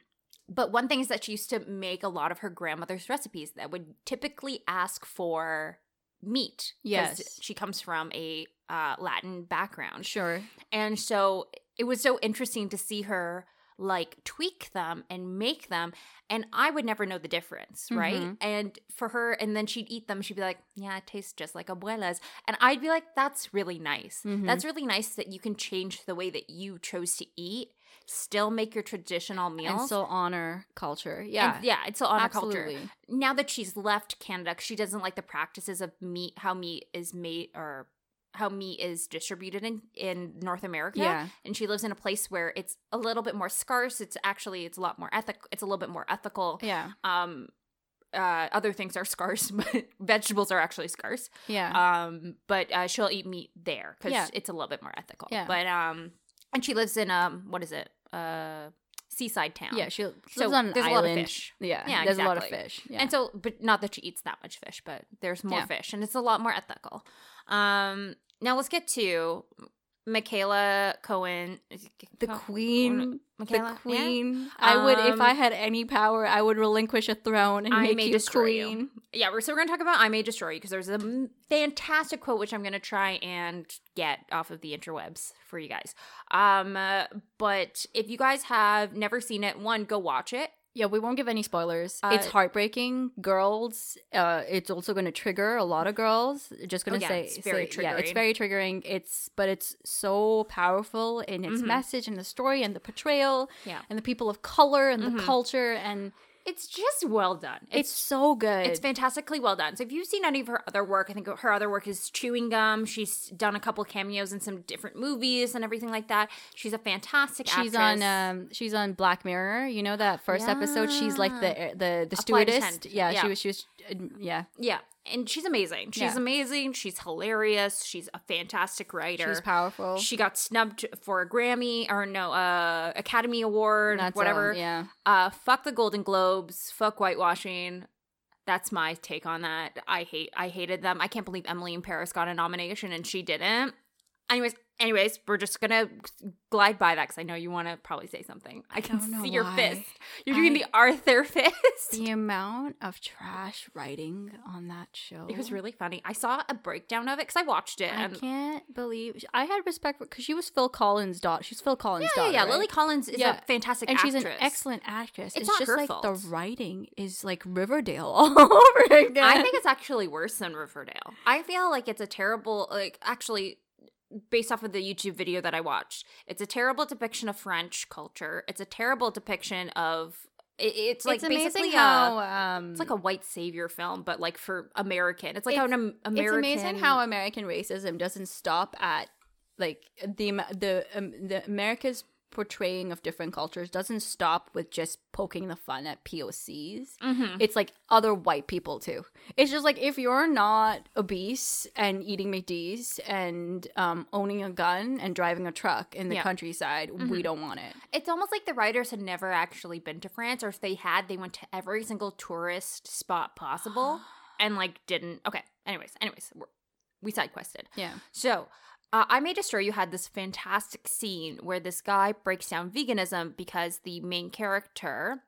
Speaker 1: but one thing is that she used to make a lot of her grandmother's recipes that would typically ask for meat.
Speaker 2: Yes.
Speaker 1: She comes from a uh, Latin background.
Speaker 2: sure.
Speaker 1: And so it was so interesting to see her like tweak them and make them. And I would never know the difference, right?
Speaker 2: Mhm.
Speaker 1: And for her, and then she'd eat them. She'd be like, yeah, it tastes just like abuela's. And I'd be like, that's really nice.
Speaker 2: Mhm.
Speaker 1: That's really nice that you can change the way that you chose to eat, still make your traditional meals.
Speaker 2: And still honor culture.
Speaker 1: And-
Speaker 2: Yeah.
Speaker 1: yeah, it's still honor culture now that she's left canada she doesn't like the practices of meat, how meat is made or how meat is distributed in in North America.
Speaker 2: Yeah.
Speaker 1: And she lives in a place where it's a little bit more scarce. It's actually it's a lot more ethical. It's a little bit more ethical.
Speaker 2: Yeah.
Speaker 1: Um uh, other things are scarce, but vegetables are actually scarce.
Speaker 2: Yeah.
Speaker 1: Um, but uh, she'll eat meat there because
Speaker 2: Yeah.
Speaker 1: it's a little bit more ethical.
Speaker 2: Yeah.
Speaker 1: But um, and she lives in um, what is it? Uh, seaside town.
Speaker 2: yeah. She lives
Speaker 1: So
Speaker 2: on an
Speaker 1: there's a
Speaker 2: island.
Speaker 1: lot of fish.
Speaker 2: Yeah.
Speaker 1: Yeah,
Speaker 2: There's a lot of fish. Yeah.
Speaker 1: And so, but not that she eats that much fish, but there's more
Speaker 2: Yeah.
Speaker 1: fish and it's a lot more ethical. Um, now let's get to Michaela Coel.
Speaker 2: the
Speaker 1: Co-
Speaker 2: queen.
Speaker 1: Michaela?
Speaker 2: the
Speaker 1: Yeah?
Speaker 2: queen. I would, if
Speaker 1: Um,
Speaker 2: I had any power, I would relinquish a throne and
Speaker 1: I
Speaker 2: make
Speaker 1: may
Speaker 2: you
Speaker 1: destroy you.
Speaker 2: queen.
Speaker 1: Yeah, we're, so we're going to talk about I May Destroy You because there's a fantastic quote which I'm going to try and get off of the interwebs for you guys. Um, uh, but if you guys have never seen it, one, go watch it.
Speaker 2: Yeah, we won't give any spoilers.
Speaker 1: Uh,
Speaker 2: it's heartbreaking. Girls, uh, it's also going to trigger a lot of girls. Just going
Speaker 1: Oh,
Speaker 2: to
Speaker 1: yeah,
Speaker 2: say,
Speaker 1: it's very
Speaker 2: say- yeah, it's
Speaker 1: triggering.
Speaker 2: very triggering. It's but it's so powerful in its
Speaker 1: Mhm.
Speaker 2: message and the story and the portrayal
Speaker 1: Yeah.
Speaker 2: and the people of color and
Speaker 1: Mhm.
Speaker 2: the culture and
Speaker 1: It's just well done.
Speaker 2: it's, so good.
Speaker 1: It's fantastically well done. So if you've seen any of her other work, I think her other work is Chewing Gum. She's done a couple cameos in some different movies and everything like that. She's a fantastic
Speaker 2: She's
Speaker 1: actress.
Speaker 2: on um she's on Black Mirror. You know that first episode. She's like the the the
Speaker 1: A
Speaker 2: stewardess. Yeah,
Speaker 1: Yeah.
Speaker 2: she was she was uh, yeah.
Speaker 1: yeah, and she's amazing. She's
Speaker 2: Yeah.
Speaker 1: amazing. She's hilarious. She's a fantastic writer.
Speaker 2: She's powerful.
Speaker 1: She got snubbed for a Grammy or no, uh, Academy Award,
Speaker 2: That's,
Speaker 1: whatever.
Speaker 2: um, yeah.
Speaker 1: Uh, fuck the Golden Globes. Fuck whitewashing. That's my take on that. I hate. I hated them. I can't believe Emily in Paris got a nomination and she didn't. Anyways, anyways, we're just gonna glide by that because I know you want to probably say something. I can
Speaker 2: don't know
Speaker 1: see your
Speaker 2: why.
Speaker 1: fist. You're doing
Speaker 2: I-
Speaker 1: the Arthur fist.
Speaker 2: The amount of trash writing on that show.
Speaker 1: It was really funny. I saw a breakdown of it because I watched it.
Speaker 2: I can't believe I had respect for because she was Phil Collins' daughter. She's Phil Collins'
Speaker 1: yeah, yeah,
Speaker 2: daughter.
Speaker 1: yeah.
Speaker 2: right?
Speaker 1: Lily Collins is
Speaker 2: Yeah.
Speaker 1: a fantastic
Speaker 2: and
Speaker 1: actress.
Speaker 2: she's an excellent actress.
Speaker 1: It's
Speaker 2: It's,
Speaker 1: not
Speaker 2: just
Speaker 1: her
Speaker 2: like
Speaker 1: fault.
Speaker 2: the writing is like Riverdale all over again.
Speaker 1: I think it's actually worse than Riverdale. I feel like it's a terrible, like, actually, based off of the YouTube video that I watched, it's a terrible depiction of French culture. It's a terrible depiction of. It, it's like
Speaker 2: it's
Speaker 1: basically
Speaker 2: how
Speaker 1: a,
Speaker 2: um,
Speaker 1: it's like a white savior film, but like for American. It's like
Speaker 2: It's-
Speaker 1: how an Am- American.
Speaker 2: It's amazing how American racism doesn't stop at like the the um, the America's portraying of different cultures doesn't stop with just poking the fun at POCs.
Speaker 1: Mhm.
Speaker 2: It's like other white people too. It's just like if you're not obese and eating McD's and um, owning a gun and driving a truck in the
Speaker 1: Yeah.
Speaker 2: countryside, we don't want it.
Speaker 1: It's almost like the writers had never actually been to France, or if they had, they went to every single tourist spot possible and like didn't. Okay. Anyways, anyways, we side quested.
Speaker 2: Yeah.
Speaker 1: So, uh, I May Destroy You had this fantastic scene where this guy breaks down veganism because the main character,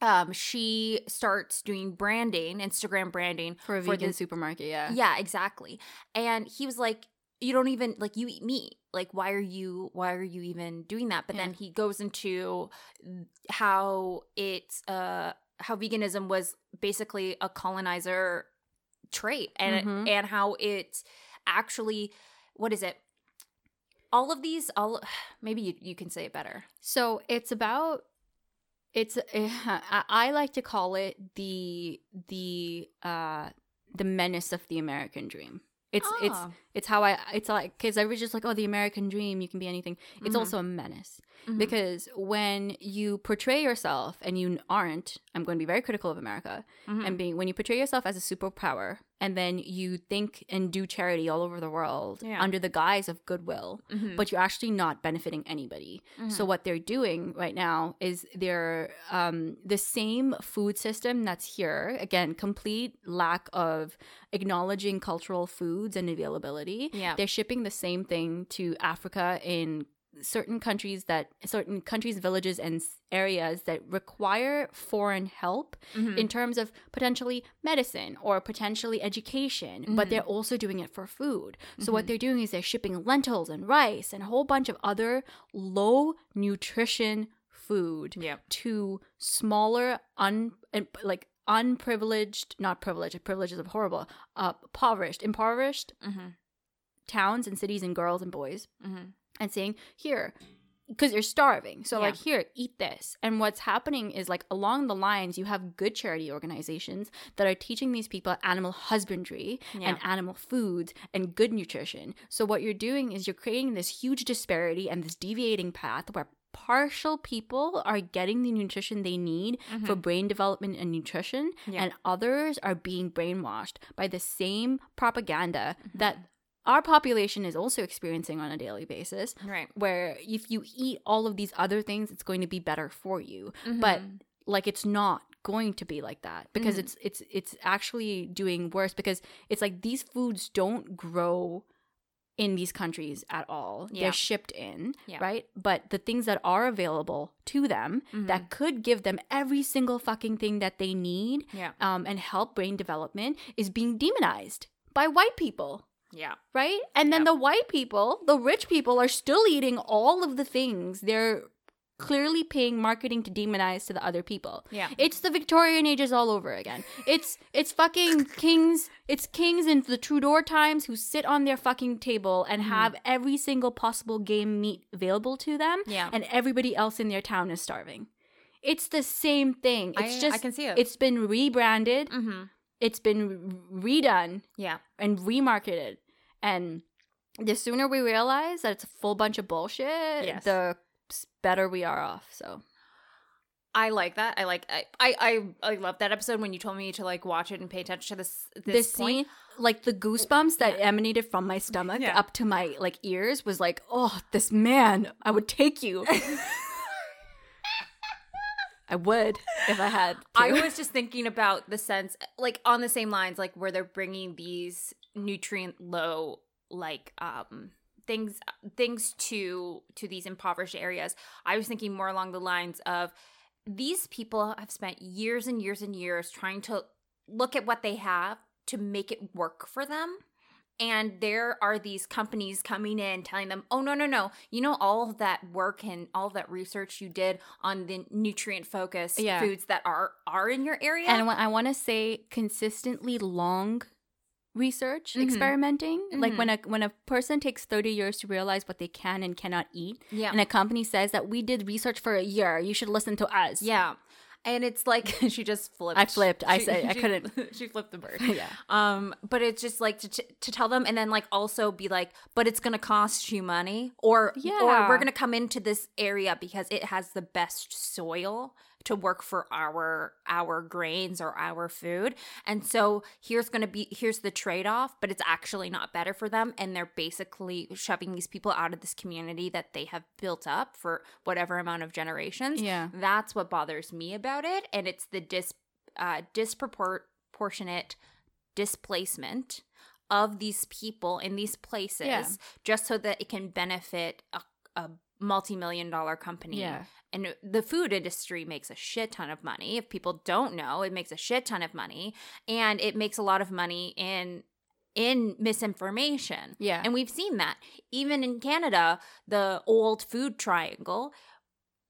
Speaker 1: um, she starts doing branding, Instagram branding
Speaker 2: For a vegan
Speaker 1: the-
Speaker 2: supermarket, yeah.
Speaker 1: yeah, exactly. And he was like, "You don't even like you eat meat. Like, why are you? Why are you even doing that?" But then he goes into how it's uh how veganism was basically a colonizer trait, and
Speaker 2: Mhm.
Speaker 1: and how it's actually what is it? All of these, all maybe you, you can say it better.
Speaker 2: So it's about it's I like to call it the the uh the menace of the American dream. It's it's
Speaker 1: Ah.
Speaker 2: it's how I it's like because I was just like oh the American dream you can be anything. It's
Speaker 1: Mhm.
Speaker 2: also a menace
Speaker 1: Mhm.
Speaker 2: because when you portray yourself and you aren't, I'm going to be very critical of America
Speaker 1: Mhm.
Speaker 2: and being when you portray yourself as a superpower and then you think and do charity all over the world
Speaker 1: Yeah.
Speaker 2: under the guise of goodwill,
Speaker 1: Mhm.
Speaker 2: but you're actually not benefiting anybody. So
Speaker 1: Mhm.
Speaker 2: what they're doing right now is they're um, the same food system that's here. Again, complete lack of acknowledging cultural foods and availability.
Speaker 1: Yeah.
Speaker 2: They're shipping the same thing to Africa in certain countries that certain countries, villages, and areas that require foreign help
Speaker 1: Mhm.
Speaker 2: in terms of potentially medicine or potentially education, but
Speaker 1: Mhm.
Speaker 2: they're also doing it for food. So
Speaker 1: Mhm.
Speaker 2: what they're doing is they're shipping lentils and rice and a whole bunch of other low nutrition food
Speaker 1: yeah.
Speaker 2: to smaller un like unprivileged not privileged privilege is horrible uh impoverished impoverished
Speaker 1: Mhm.
Speaker 2: towns and cities and girls and boys
Speaker 1: Mhm.
Speaker 2: And saying here because you're starving so
Speaker 1: Yeah.
Speaker 2: like here eat this and what's happening is like along the lines you have good charity organizations that are teaching these people animal husbandry
Speaker 1: Yeah.
Speaker 2: and animal foods and good nutrition so what you're doing is you're creating this huge disparity and this deviating path where partial people are getting the nutrition they need for brain development and nutrition
Speaker 1: Mm-hmm. Yeah.
Speaker 2: and others are being brainwashed by the same propaganda
Speaker 1: Mm-hmm.
Speaker 2: that our population is also experiencing on a daily basis
Speaker 1: Right.
Speaker 2: where if you eat all of these other things it's going to be better for you but
Speaker 1: Mhm.
Speaker 2: like it's not going to be like that because
Speaker 1: Mhm.
Speaker 2: it's it's it's actually doing worse because it's like these foods don't grow in these countries at all
Speaker 1: Yeah.
Speaker 2: they're shipped in
Speaker 1: Yeah.
Speaker 2: right but the things that are available to them
Speaker 1: Mhm.
Speaker 2: that could give them every single fucking thing that they need
Speaker 1: yeah.
Speaker 2: um, and help brain development is being demonized by white people
Speaker 1: Yeah.
Speaker 2: right? And then
Speaker 1: Yep.
Speaker 2: the white people, the rich people, are still eating all of the things they're clearly paying marketing to demonize to the other people.
Speaker 1: Yeah.
Speaker 2: It's the Victorian ages all over again. It's it's fucking kings. It's kings in the Tudor times who sit on their fucking table and
Speaker 1: Mm-hmm.
Speaker 2: have every single possible game meat available to them,
Speaker 1: Yeah.
Speaker 2: and everybody else in their town is starving. It's the same thing. It's
Speaker 1: I,
Speaker 2: just
Speaker 1: I can see it.
Speaker 2: it's been rebranded.
Speaker 1: mm-hmm.
Speaker 2: It's been redone
Speaker 1: Yeah.
Speaker 2: and remarketed. And the sooner we realize that it's a full bunch of bullshit,
Speaker 1: Yes.
Speaker 2: the better we are off. So
Speaker 1: I like that. I like. I, I. I. Love that episode when you told me to like watch it and pay attention to this. This,
Speaker 2: this, scene, like the goosebumps that emanated from my stomach
Speaker 1: Yeah.
Speaker 2: up to my like ears, was like, oh, this man, I would take you. I would if I had. To.
Speaker 1: I was just thinking about the sense, like on the same lines, like where they're bringing these nutrient low, like um things things to to these impoverished areas. I was thinking more along the lines of these people have spent years and years and years trying to look at what they have to make it work for them. And there are these companies coming in telling them, oh, no, no, no. You know, all of that work and all of that research you did on the nutrient focused
Speaker 2: Yeah.
Speaker 1: foods that are are in your area.
Speaker 2: and I want to say consistently long research
Speaker 1: Mhm.
Speaker 2: experimenting like
Speaker 1: Mhm.
Speaker 2: when a when a person takes 30 years to realize what they can and cannot eat
Speaker 1: yeah.
Speaker 2: and a company says that we did research for a year you should listen to us
Speaker 1: yeah. And it's like she just flipped.
Speaker 2: I flipped. I
Speaker 1: She-
Speaker 2: said- I
Speaker 1: she-
Speaker 2: couldn't-
Speaker 1: She flipped the bird.
Speaker 2: yeah
Speaker 1: Um, but it's just like to, to tell them, and then like also be like, but it's gonna cost you money, or
Speaker 2: yeah, or
Speaker 1: we're gonna come into this area because it has the best soil to work for our our grains or our food, and so here's gonna be here's the trade off, but it's actually not better for them, and they're basically shoving these people out of this community that they have built up for whatever amount of generations.
Speaker 2: yeah
Speaker 1: That's what bothers me about it, and it's the dis uh, disproportionate displacement of these people in these places
Speaker 2: Yeah.
Speaker 1: just so that it can benefit a, a multi-million dollar company.
Speaker 2: Yeah.
Speaker 1: And the food industry makes a shit ton of money. If people don't know it makes a shit ton of money. And it makes a lot of money in in misinformation.
Speaker 2: Yeah.
Speaker 1: And we've seen that. Even in Canada, the old food triangle,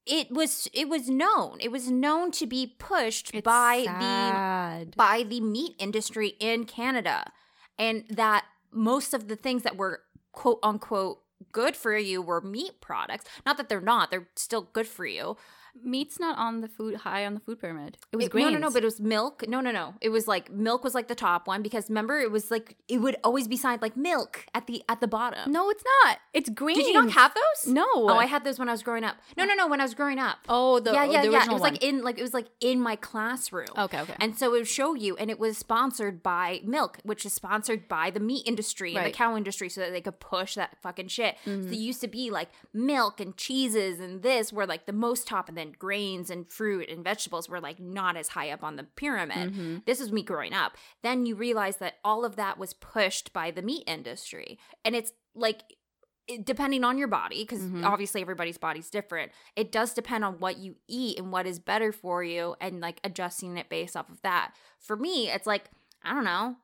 Speaker 1: it was it was known. It was known to be pushed
Speaker 2: It's
Speaker 1: by
Speaker 2: sad.
Speaker 1: the by the meat industry in Canada. And that most of the things that were quote unquote good for you were meat products. Not that they're not, they're still good for you.
Speaker 2: Meat's not on the food high on the food pyramid. It was
Speaker 1: It-
Speaker 2: grains.
Speaker 1: No, no, no, but it was milk. No, no, no. It was like milk was like the top one because remember it was like it would always be signed like milk at the at the bottom.
Speaker 2: no, it's not. It's grains.
Speaker 1: Did you not have those?
Speaker 2: No.
Speaker 1: Oh, I had those when I was growing up. No, no, no. When I was growing up.
Speaker 2: Oh, the
Speaker 1: yeah,
Speaker 2: oh,
Speaker 1: yeah,
Speaker 2: the
Speaker 1: yeah. It was
Speaker 2: one.
Speaker 1: like in like it was like in my classroom.
Speaker 2: Okay, okay.
Speaker 1: And so it would show you, and it was sponsored by milk, which is sponsored by the meat industry and the cow industry, so that they could push that fucking shit.
Speaker 2: Mm-hmm.
Speaker 1: it used to be like milk and cheeses and this were like the most top, and then grains and fruit and vegetables were like not as high up on the pyramid.
Speaker 2: Mm-hmm.
Speaker 1: This was me growing up. Then you realize that all of that was pushed by the meat industry, and it's like depending on your body because
Speaker 2: Mhm.
Speaker 1: obviously everybody's body's different it does depend on what you eat and what is better for you and like adjusting it based off of that for me it's like i don't know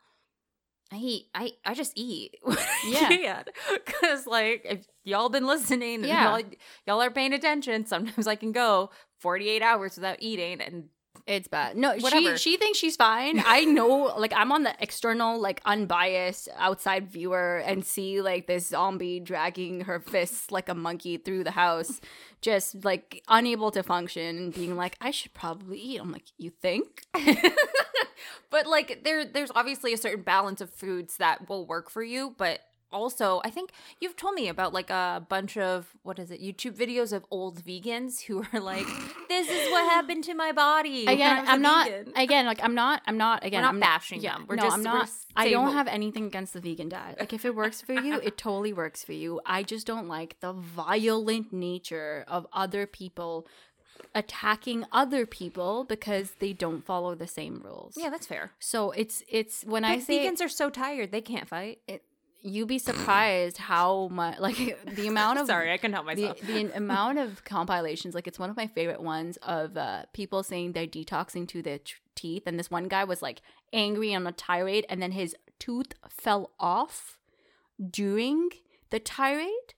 Speaker 1: i eat i i just eat
Speaker 2: Yeah.
Speaker 1: because like if y'all been listening
Speaker 2: Yeah.
Speaker 1: y'all, y'all are paying attention sometimes i can go 48 hours without eating and
Speaker 2: It's bad. No,
Speaker 1: Whatever.
Speaker 2: she she thinks she's fine. I know, like I'm on the external, like unbiased outside viewer and see like this zombie dragging her fists like a monkey through the house, just like unable to function and being like, I should probably eat. I'm like, you think?
Speaker 1: but like there there's obviously a certain balance of foods that will work for you but also i think you've told me about like a bunch of what is it youtube videos of old vegans who are like this is what happened to my body again I
Speaker 2: Again,
Speaker 1: was a
Speaker 2: I'm not.
Speaker 1: vegan."
Speaker 2: Again, like I'm not. I'm not. Again,
Speaker 1: not
Speaker 2: I'm
Speaker 1: bashing
Speaker 2: yeah,
Speaker 1: them. We're
Speaker 2: no,
Speaker 1: just-
Speaker 2: I'm not. I don't have anything against the vegan diet. Like if it works for you, it totally works for you. I just don't like the violent nature of other people attacking other people because they don't follow the same rules.
Speaker 1: yeah that's fair
Speaker 2: So it's it's when I say
Speaker 1: vegans are so tired they can't fight
Speaker 2: you'd be surprised how much like the amount of
Speaker 1: sorry i couldn't help
Speaker 2: the,
Speaker 1: myself.
Speaker 2: the amount of compilations like it's one of my favorite ones of uh, people saying they're detoxing to their t- teeth and this one guy was like angry on a tirade and then his tooth fell off during the tirade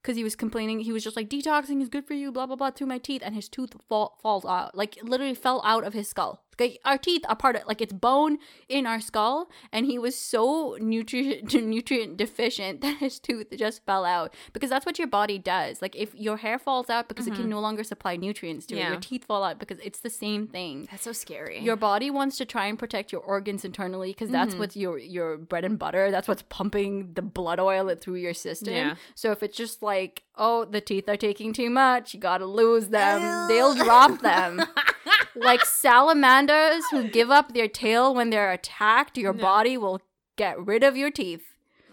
Speaker 2: because he was complaining he was just like detoxing is good for you blah blah blah through my teeth and his tooth fall, falls out like literally fell out of his skull like our teeth are part of like it's bone in our skull and he was so nutrient nutrient deficient that his tooth just fell out because that's what your body does. Like if your hair falls out because it can mm-hmm. no longer supply nutrients to it your teeth fall out because it's the same thing.
Speaker 1: That's so scary.
Speaker 2: Your body wants to try and protect your organs internally because that's mm-hmm. what's your your bread and butter. That's what's pumping the blood oil it through your system.
Speaker 1: Yeah.
Speaker 2: so if it's just like oh the teeth are taking too much you gotta lose them. They'll drop them like salamanders who give up their tail when they're attacked your body will get rid of your teeth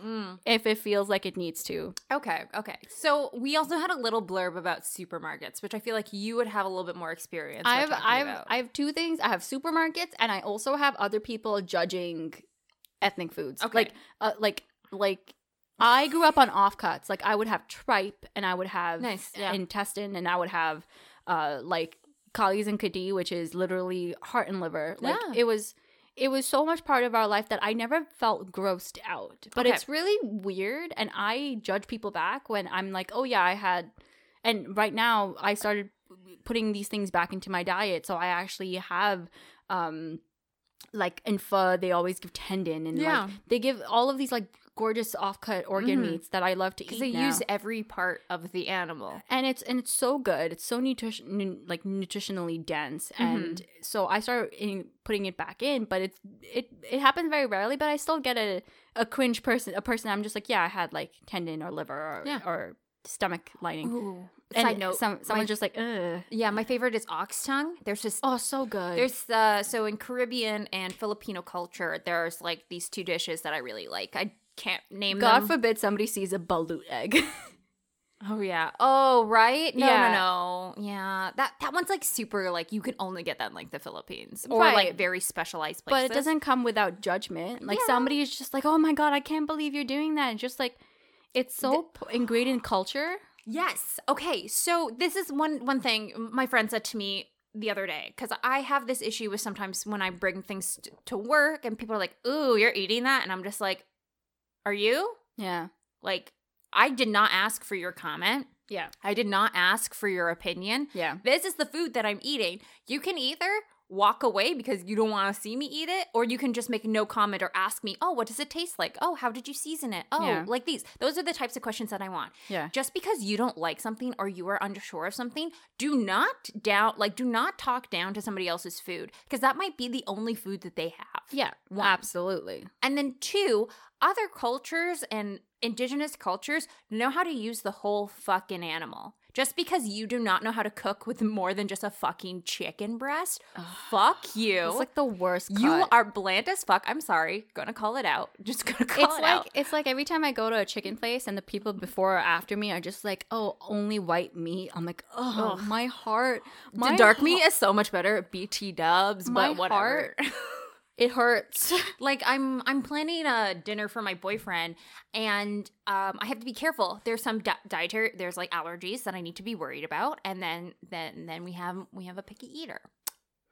Speaker 1: Mm.
Speaker 2: if it feels like it needs to
Speaker 1: Okay, okay. So we also had a little blurb about supermarkets, which I feel like you would have a little bit more experience.
Speaker 2: I've I've
Speaker 1: about.
Speaker 2: I have two things. I have supermarkets, and I also have other people judging ethnic foods.
Speaker 1: Okay.
Speaker 2: Like uh, like like I grew up on offcuts. Like I would have tripe, and I would have
Speaker 1: Nice, yeah.
Speaker 2: intestine, and I would have uh like kalis and kadi, which is literally heart and liver. Like
Speaker 1: Yeah.
Speaker 2: it was. It was so much part of our life that I never felt grossed out. But
Speaker 1: Okay.
Speaker 2: it's really weird, and I judge people back when I'm like, "Oh yeah, I had," and right now I started putting these things back into my diet. So I actually have um like in pho they always give tendon and
Speaker 1: Yeah.
Speaker 2: like they give all of these like gorgeous offcut organ
Speaker 1: Mhm.
Speaker 2: meats that I love to eat.
Speaker 1: because they
Speaker 2: now.
Speaker 1: use every part of the animal.
Speaker 2: and it's and it's so good. It's so nutrition nu- like nutritionally dense,
Speaker 1: Mm-hmm.
Speaker 2: and so I started in, putting it back in. But it's it it happens very rarely. But I still get a a cringe person, a person. I'm just like, yeah, I had like tendon or liver or
Speaker 1: Yeah.
Speaker 2: or stomach lining.
Speaker 1: Ooh.
Speaker 2: And
Speaker 1: Side note,
Speaker 2: some
Speaker 1: my-
Speaker 2: someone's just like, ugh.
Speaker 1: yeah, my favorite is ox tongue. There's just
Speaker 2: Oh, so good.
Speaker 1: There's uh so in Caribbean and Filipino culture, there's like these two dishes that I really like. I can't name
Speaker 2: God
Speaker 1: them.
Speaker 2: forbid somebody sees a balut egg.
Speaker 1: oh yeah. Oh right. No
Speaker 2: Yeah.
Speaker 1: no no. Yeah. That that one's like super like you can only get that in like the Philippines or
Speaker 2: Right.
Speaker 1: like very specialized places.
Speaker 2: but it doesn't come without judgment. Like
Speaker 1: Yeah.
Speaker 2: somebody is just like, "Oh my god, I can't believe you're doing that." And just like it's so p- ingrained in culture.
Speaker 1: Yes. Okay. So this is one one thing my friend said to me the other day because I have this issue with sometimes when I bring things to work and people are like, "Ooh, you're eating that," and I'm just like, "Are you?"
Speaker 2: Yeah.
Speaker 1: Like, I did not ask for your comment.
Speaker 2: Yeah.
Speaker 1: I did not ask for your opinion.
Speaker 2: Yeah.
Speaker 1: This is the food that I'm eating. You can either walk away because you don't want to see me eat it, or you can just make no comment or ask me, "Oh, what does it taste like? Oh, how did you season it? Oh,
Speaker 2: Yeah.
Speaker 1: like these." Those are the types of questions that I want.
Speaker 2: Yeah.
Speaker 1: Just because you don't like something or you are unsure of something, do not down like do not talk down to somebody else's food because that might be the only food that they have.
Speaker 2: Yeah.
Speaker 1: One.
Speaker 2: Absolutely.
Speaker 1: And then two, other cultures and indigenous cultures know how to use the whole fucking animal. Just because you do not know how to cook with more than just a fucking chicken breast, fuck you.
Speaker 2: It's like the worst.
Speaker 1: you are bland as fuck. I'm sorry. Gonna call it out. Just gonna call
Speaker 2: it's
Speaker 1: it
Speaker 2: like
Speaker 1: out.
Speaker 2: it's like every time I go to a chicken place and the people before or after me are just like, oh, only white meat. I'm like, oh,
Speaker 1: Ugh.
Speaker 2: my heart. My
Speaker 1: The dark
Speaker 2: heart-
Speaker 1: meat is so much better BT dubs,
Speaker 2: My
Speaker 1: but whatever.
Speaker 2: It hurts.
Speaker 1: like I'm I'm planning a dinner for my boyfriend and um I have to be careful. There's some di- dietary there's like allergies that I need to be worried about and then then then we have we have a picky eater.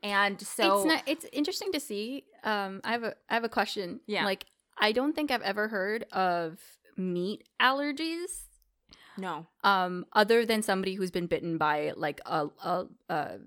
Speaker 1: And so
Speaker 2: it's not. It's interesting to see. Um, I have a I have a question.
Speaker 1: Yeah.
Speaker 2: Like I don't think I've ever heard of meat allergies.
Speaker 1: no.
Speaker 2: Um, other than somebody who's been bitten by like a a a,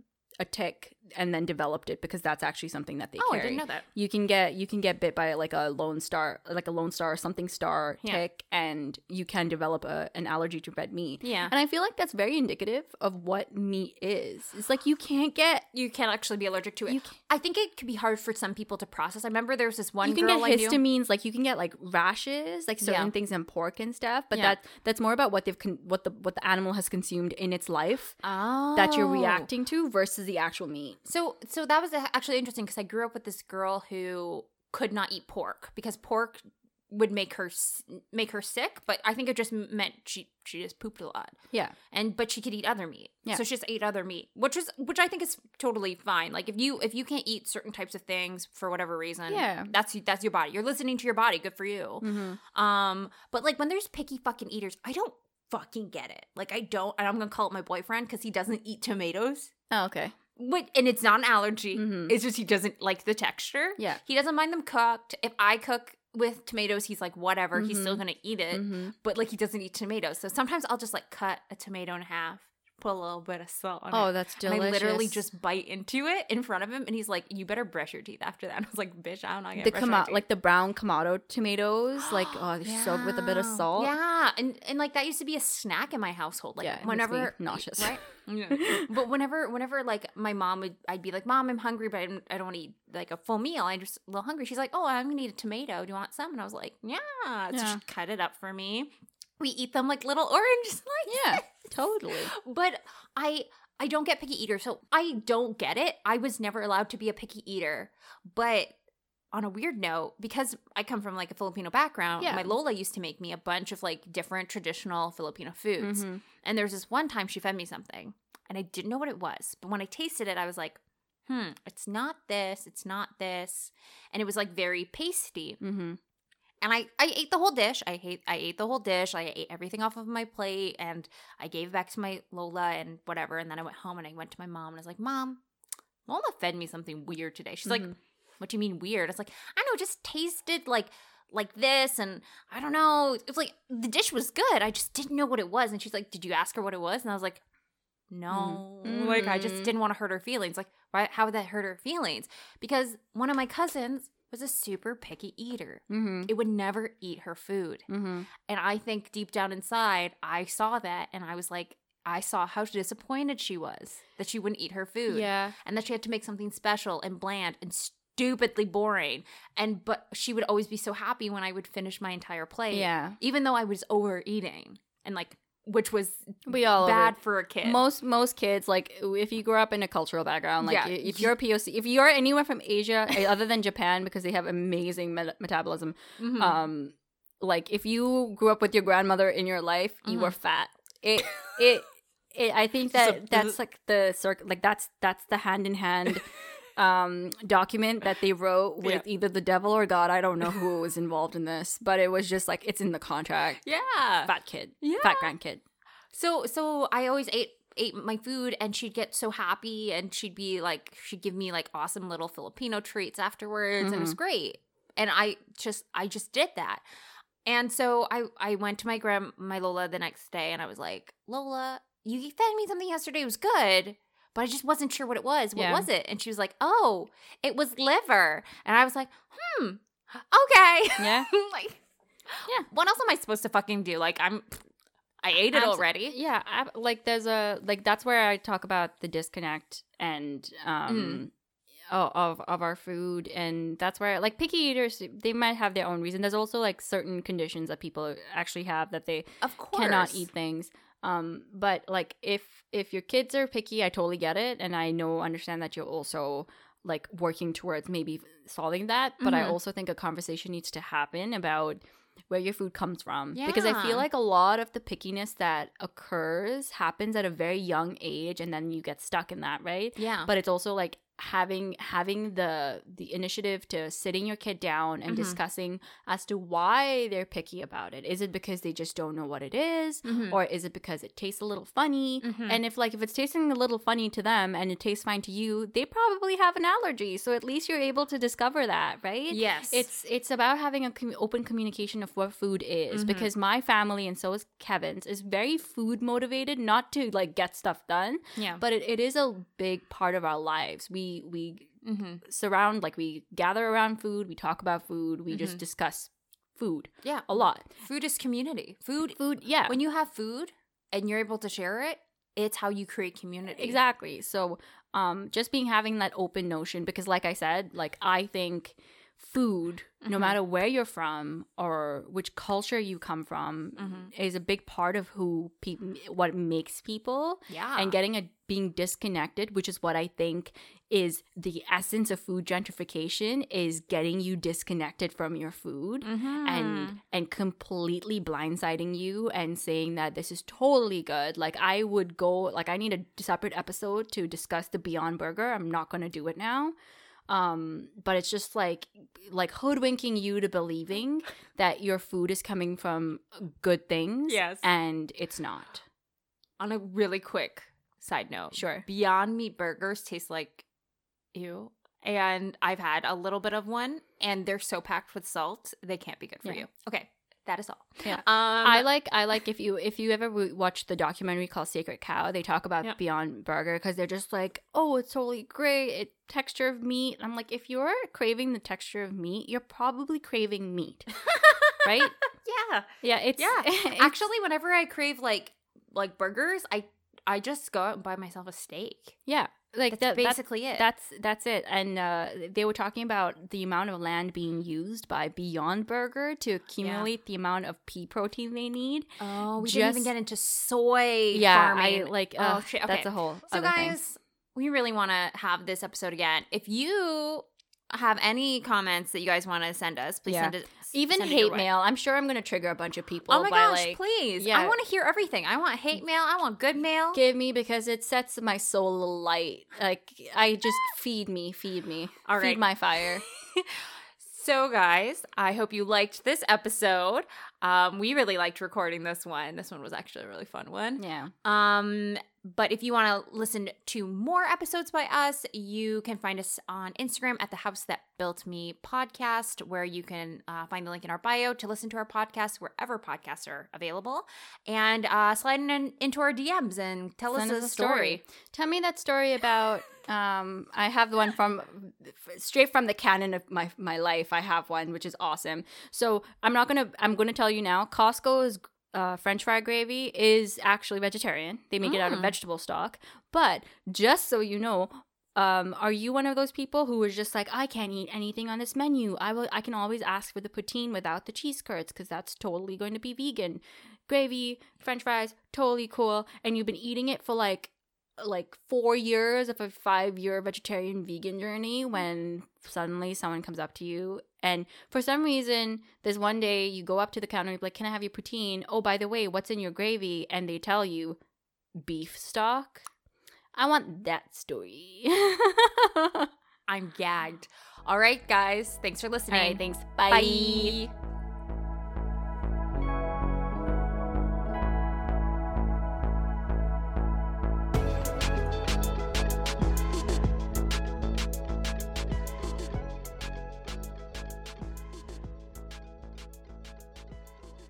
Speaker 2: a tick and then developed it because that's actually something that they
Speaker 1: Oh,
Speaker 2: carry.
Speaker 1: I didn't know that.
Speaker 2: You can get you can get bit by like a lone star, like a lone star or something star
Speaker 1: Yeah.
Speaker 2: tick, and you can develop a, an allergy to red meat.
Speaker 1: Yeah.
Speaker 2: And I feel like that's very indicative of what meat is. It's like you can't get
Speaker 1: You can't actually be allergic to it.
Speaker 2: You
Speaker 1: I think it could be hard for some people to process. I remember there was this one
Speaker 2: you can
Speaker 1: girl
Speaker 2: get histamines, like you can get like rashes, like certain
Speaker 1: Yeah.
Speaker 2: things in pork and stuff. But
Speaker 1: Yeah.
Speaker 2: that that's more about what they've con- what the what the animal has consumed in its life
Speaker 1: Oh.
Speaker 2: that you're reacting to versus the actual meat.
Speaker 1: So so that was actually interesting because I grew up with this girl who could not eat pork because pork would make her make her sick, but I think it just meant she she just pooped a lot.
Speaker 2: Yeah.
Speaker 1: And but she could eat other meat.
Speaker 2: Yeah.
Speaker 1: So she just ate other meat, which is which I think is totally fine. Like if you if you can't eat certain types of things for whatever reason,
Speaker 2: Yeah.
Speaker 1: that's that's your body. You're listening to your body. Good for you.
Speaker 2: Mm-hmm.
Speaker 1: Um, but like when there's picky fucking eaters, I don't fucking get it. Like I don't, and I'm gonna call it my boyfriend because he doesn't eat tomatoes.
Speaker 2: Oh, okay.
Speaker 1: Wait, and it's not an allergy.
Speaker 2: Mhm.
Speaker 1: It's just he doesn't like the texture.
Speaker 2: Yeah.
Speaker 1: He doesn't mind them cooked. If I cook with tomatoes, he's like, whatever. He's still
Speaker 2: Mhm.
Speaker 1: gonna eat it.
Speaker 2: Mhm.
Speaker 1: But like he doesn't eat tomatoes. So sometimes I'll just like cut a tomato in half, put a little bit of salt on
Speaker 2: Oh,
Speaker 1: it.
Speaker 2: that's
Speaker 1: And
Speaker 2: delicious.
Speaker 1: I literally just bite into it in front of him, and he's like, "You better brush your teeth after that." And I was like, "Bitch, I don't gonna
Speaker 2: the
Speaker 1: brush my
Speaker 2: kama-
Speaker 1: teeth."
Speaker 2: like the brown Kumato tomatoes, like oh, they're soaked with a bit of salt.
Speaker 1: Yeah, and and like that used to be a snack in my household. Like
Speaker 2: Yeah, it makes me
Speaker 1: whenever
Speaker 2: nauseous.
Speaker 1: right? Yeah. but whenever whenever like my mom would, I'd be like, "Mom, I'm hungry, but I don't, I don't want to eat like a full meal. I'm just a little hungry." She's like, "Oh, I'm gonna eat a tomato. Do you want some?" And I was like, "Yeah." So
Speaker 2: Yeah.
Speaker 1: she cut it up for me. We eat them like little orange slices.
Speaker 2: Yeah, totally.
Speaker 1: But I I don't get picky eater, so I don't get it. I was never allowed to be a picky eater. But on a weird note, because I come from like a Filipino background,
Speaker 2: Yeah.
Speaker 1: my Lola used to make me a bunch of like different traditional Filipino foods.
Speaker 2: Mhm.
Speaker 1: And there was this one time she fed me something and I didn't know what it was. But when I tasted it, I was like, hmm, it's not this, it's not this. And it was like very pasty
Speaker 2: Mm-hmm.
Speaker 1: And I, I ate the whole dish. I hate I ate the whole dish. I ate everything off of my plate and I gave it back to my Lola and whatever. And then I went home and I went to my mom and I was like, Mom, Lola fed me something weird today. She's like,
Speaker 2: Mhm.
Speaker 1: What do you mean weird? I was like, I don't know, it just tasted like like this and I don't know. It was like the dish was good. I just didn't know what it was. And she's like, Did you ask her what it was? And I was like, No. Like I just didn't want to hurt her feelings. Like, why how would that hurt her feelings? Because one of my cousins was a super picky eater
Speaker 2: Mm-hmm.
Speaker 1: it would never eat her food.
Speaker 2: Mm-hmm.
Speaker 1: And I think deep down inside, I saw that and I was like, I saw how disappointed she was that she wouldn't eat her food.
Speaker 2: Yeah.
Speaker 1: And that she had to make something special and bland and stupidly boring. And but she would always be so happy when I would finish my entire plate.
Speaker 2: Yeah.
Speaker 1: Even though I was overeating. And like which was
Speaker 2: We all
Speaker 1: bad
Speaker 2: over-
Speaker 1: for a kid.
Speaker 2: Most most kids like if you grew up in a cultural background, like
Speaker 1: Yeah.
Speaker 2: if you're a POC, if you're anywhere from Asia eh, other than Japan because they have amazing met- metabolism,
Speaker 1: Mhm.
Speaker 2: um, like if you grew up with your grandmother in your life, you
Speaker 1: Mhm.
Speaker 2: were fat. It it. It, I think
Speaker 1: So-
Speaker 2: that that's like the circ like that's that's the hand in hand um document that they wrote with either the devil or god i don't know who was involved in this but it was just like it's in the contract
Speaker 1: yeah.
Speaker 2: fat kid
Speaker 1: Yeah.
Speaker 2: fat grandkid
Speaker 1: So so I always ate ate my food and she'd get so happy and she'd be like she'd give me like awesome little Filipino treats afterwards and it was great. And I just I just did that. And so I I went to my grand my Lola the next day and I was like, "Lola, you fed me something yesterday. It was good, but I just wasn't sure what it was. What
Speaker 2: Yeah.
Speaker 1: was it? And she was like, "Oh, it was liver." And I was like, "Hmm, okay."
Speaker 2: Yeah.
Speaker 1: like,
Speaker 2: Yeah.
Speaker 1: What else am I supposed to fucking do? Like, I'm, I ate it
Speaker 2: Abs-
Speaker 1: already.
Speaker 2: Yeah, ab- like there's a like that's where I talk about the disconnect and um
Speaker 1: Mm.
Speaker 2: of of our food and that's where like picky eaters they might have their own reason. There's also like certain conditions that people actually have that they
Speaker 1: Of course,
Speaker 2: cannot eat things. Um but like if if your kids are picky, I totally get it and I know understand that you're also like working towards maybe solving that, but I
Speaker 1: Mhm.
Speaker 2: also think a conversation needs to happen about where your food comes from because I feel like a lot of the pickiness that occurs happens at a very young age and then you get stuck in that, right?
Speaker 1: Yeah,
Speaker 2: But it's also like having having the the initiative to sitting your kid down and
Speaker 1: Mhm.
Speaker 2: discussing as to why they're picky about it. Is it because they just don't know what it is?
Speaker 1: Mhm.
Speaker 2: or is it because it tastes a little funny?
Speaker 1: Mhm.
Speaker 2: And if like if it's tasting a little funny to them and it tastes fine to you, they probably have an allergy. So at least you're able to discover that, right?
Speaker 1: yes,
Speaker 2: It's it's about having a com- open communication of what food is
Speaker 1: Mhm.
Speaker 2: because my family and so is Kevin's is very food motivated, not to like get stuff done,
Speaker 1: yeah,
Speaker 2: but it, it is a big part of our lives. We we
Speaker 1: mm-hmm.
Speaker 2: surround like we gather around food, we talk about food, we
Speaker 1: Mhm.
Speaker 2: just discuss food
Speaker 1: yeah.
Speaker 2: a lot.
Speaker 1: Food is community. Food.
Speaker 2: Food, yeah.
Speaker 1: When you have food and you're able to share it, it's how you create community.
Speaker 2: Exactly. So, um, just being having that open notion because, like I said, like I think food, no
Speaker 1: Mhm.
Speaker 2: matter where you're from or which culture you come from,
Speaker 1: Mhm.
Speaker 2: is a big part of who people, what makes people,
Speaker 1: Yeah,
Speaker 2: and getting a being disconnected, which is what I think is the essence of food gentrification, is getting you disconnected from your food
Speaker 1: Mhm.
Speaker 2: and and completely blindsiding you and saying that this is totally good like i would go like i need a separate episode to discuss the beyond burger i'm not going to do it now um but it's just like like hoodwinking you to believing that your food is coming from good things
Speaker 1: Yes.
Speaker 2: and it's not
Speaker 1: on a really quick side note,
Speaker 2: Sure.
Speaker 1: Beyond Meat burgers taste like ew. And I've had a little bit of one, and they're so packed with salt, they can't be good for
Speaker 2: Yeah.
Speaker 1: you. Okay, that is all.
Speaker 2: Yeah.
Speaker 1: Um,
Speaker 2: I like I like if you if you ever watch the documentary called Sacred Cow, they talk about
Speaker 1: Yeah.
Speaker 2: Beyond Burger because they're just like, oh, it's totally great, it texture of meat. I'm like, if you're craving the texture of meat, you're probably craving meat, right?
Speaker 1: yeah,
Speaker 2: Yeah, it's
Speaker 1: yeah.
Speaker 2: it's-
Speaker 1: Actually, whenever I crave like like burgers, I I just go out and buy myself a steak.
Speaker 2: yeah, like
Speaker 1: That's
Speaker 2: that, that's
Speaker 1: basically it.
Speaker 2: That's that's it. And uh, they were talking about the amount of land being used by Beyond Burger to accumulate the amount of pea protein they need.
Speaker 1: oh, we didn't even get into soy
Speaker 2: Yeah,
Speaker 1: farming.
Speaker 2: I like.
Speaker 1: oh
Speaker 2: Uh,
Speaker 1: shit. Okay.
Speaker 2: That's a whole.
Speaker 1: So,
Speaker 2: other thing.
Speaker 1: guys, we really want to have this episode again. If you have any comments that you guys want to send us, please
Speaker 2: Yeah.
Speaker 1: send it.
Speaker 2: even
Speaker 1: send
Speaker 2: hate
Speaker 1: way.
Speaker 2: mail. I'm sure I'm gonna trigger a bunch of people.
Speaker 1: Oh my gosh,
Speaker 2: like,
Speaker 1: please.
Speaker 2: yeah.
Speaker 1: I want to hear everything. I want hate mail. I want good mail.
Speaker 2: give me because it sets my soul alight. Like I just feed me, feed me,
Speaker 1: All
Speaker 2: feed my fire.
Speaker 1: So, guys, I hope you liked this episode. Um, we really liked recording this one. This one was actually a really fun one.
Speaker 2: Yeah,
Speaker 1: Um, but if you want to listen to more episodes by us, you can find us on Instagram at the House That Built Me podcast, where you can uh, find the link in our bio to listen to our podcast wherever podcasts are available, and uh, slide in into our DMs and tell
Speaker 2: Send
Speaker 1: us a story.
Speaker 2: Tell me that story about. Um, I have the one from straight from the canon of my my life. I have one which is awesome. So I'm not gonna. I'm gonna tell you now. Costco's uh, French fry gravy is actually vegetarian. They make it out of
Speaker 1: Mm.
Speaker 2: vegetable stock. But just so you know, um, are you one of those people who is just like, I can't eat anything on this menu? I will. I can always ask for the poutine without the cheese curds because that's totally going to be vegan. Gravy, French fries, totally cool. And you've been eating it for like like four years of a five year vegetarian vegan journey when suddenly someone comes up to you and for some reason there's one day you go up to the counter and you're like can i have your poutine oh by the way what's in your gravy and they tell you beef stock i want that story
Speaker 1: I'm gagged. All right, guys. Thanks for listening.
Speaker 2: right thanks
Speaker 1: Bye.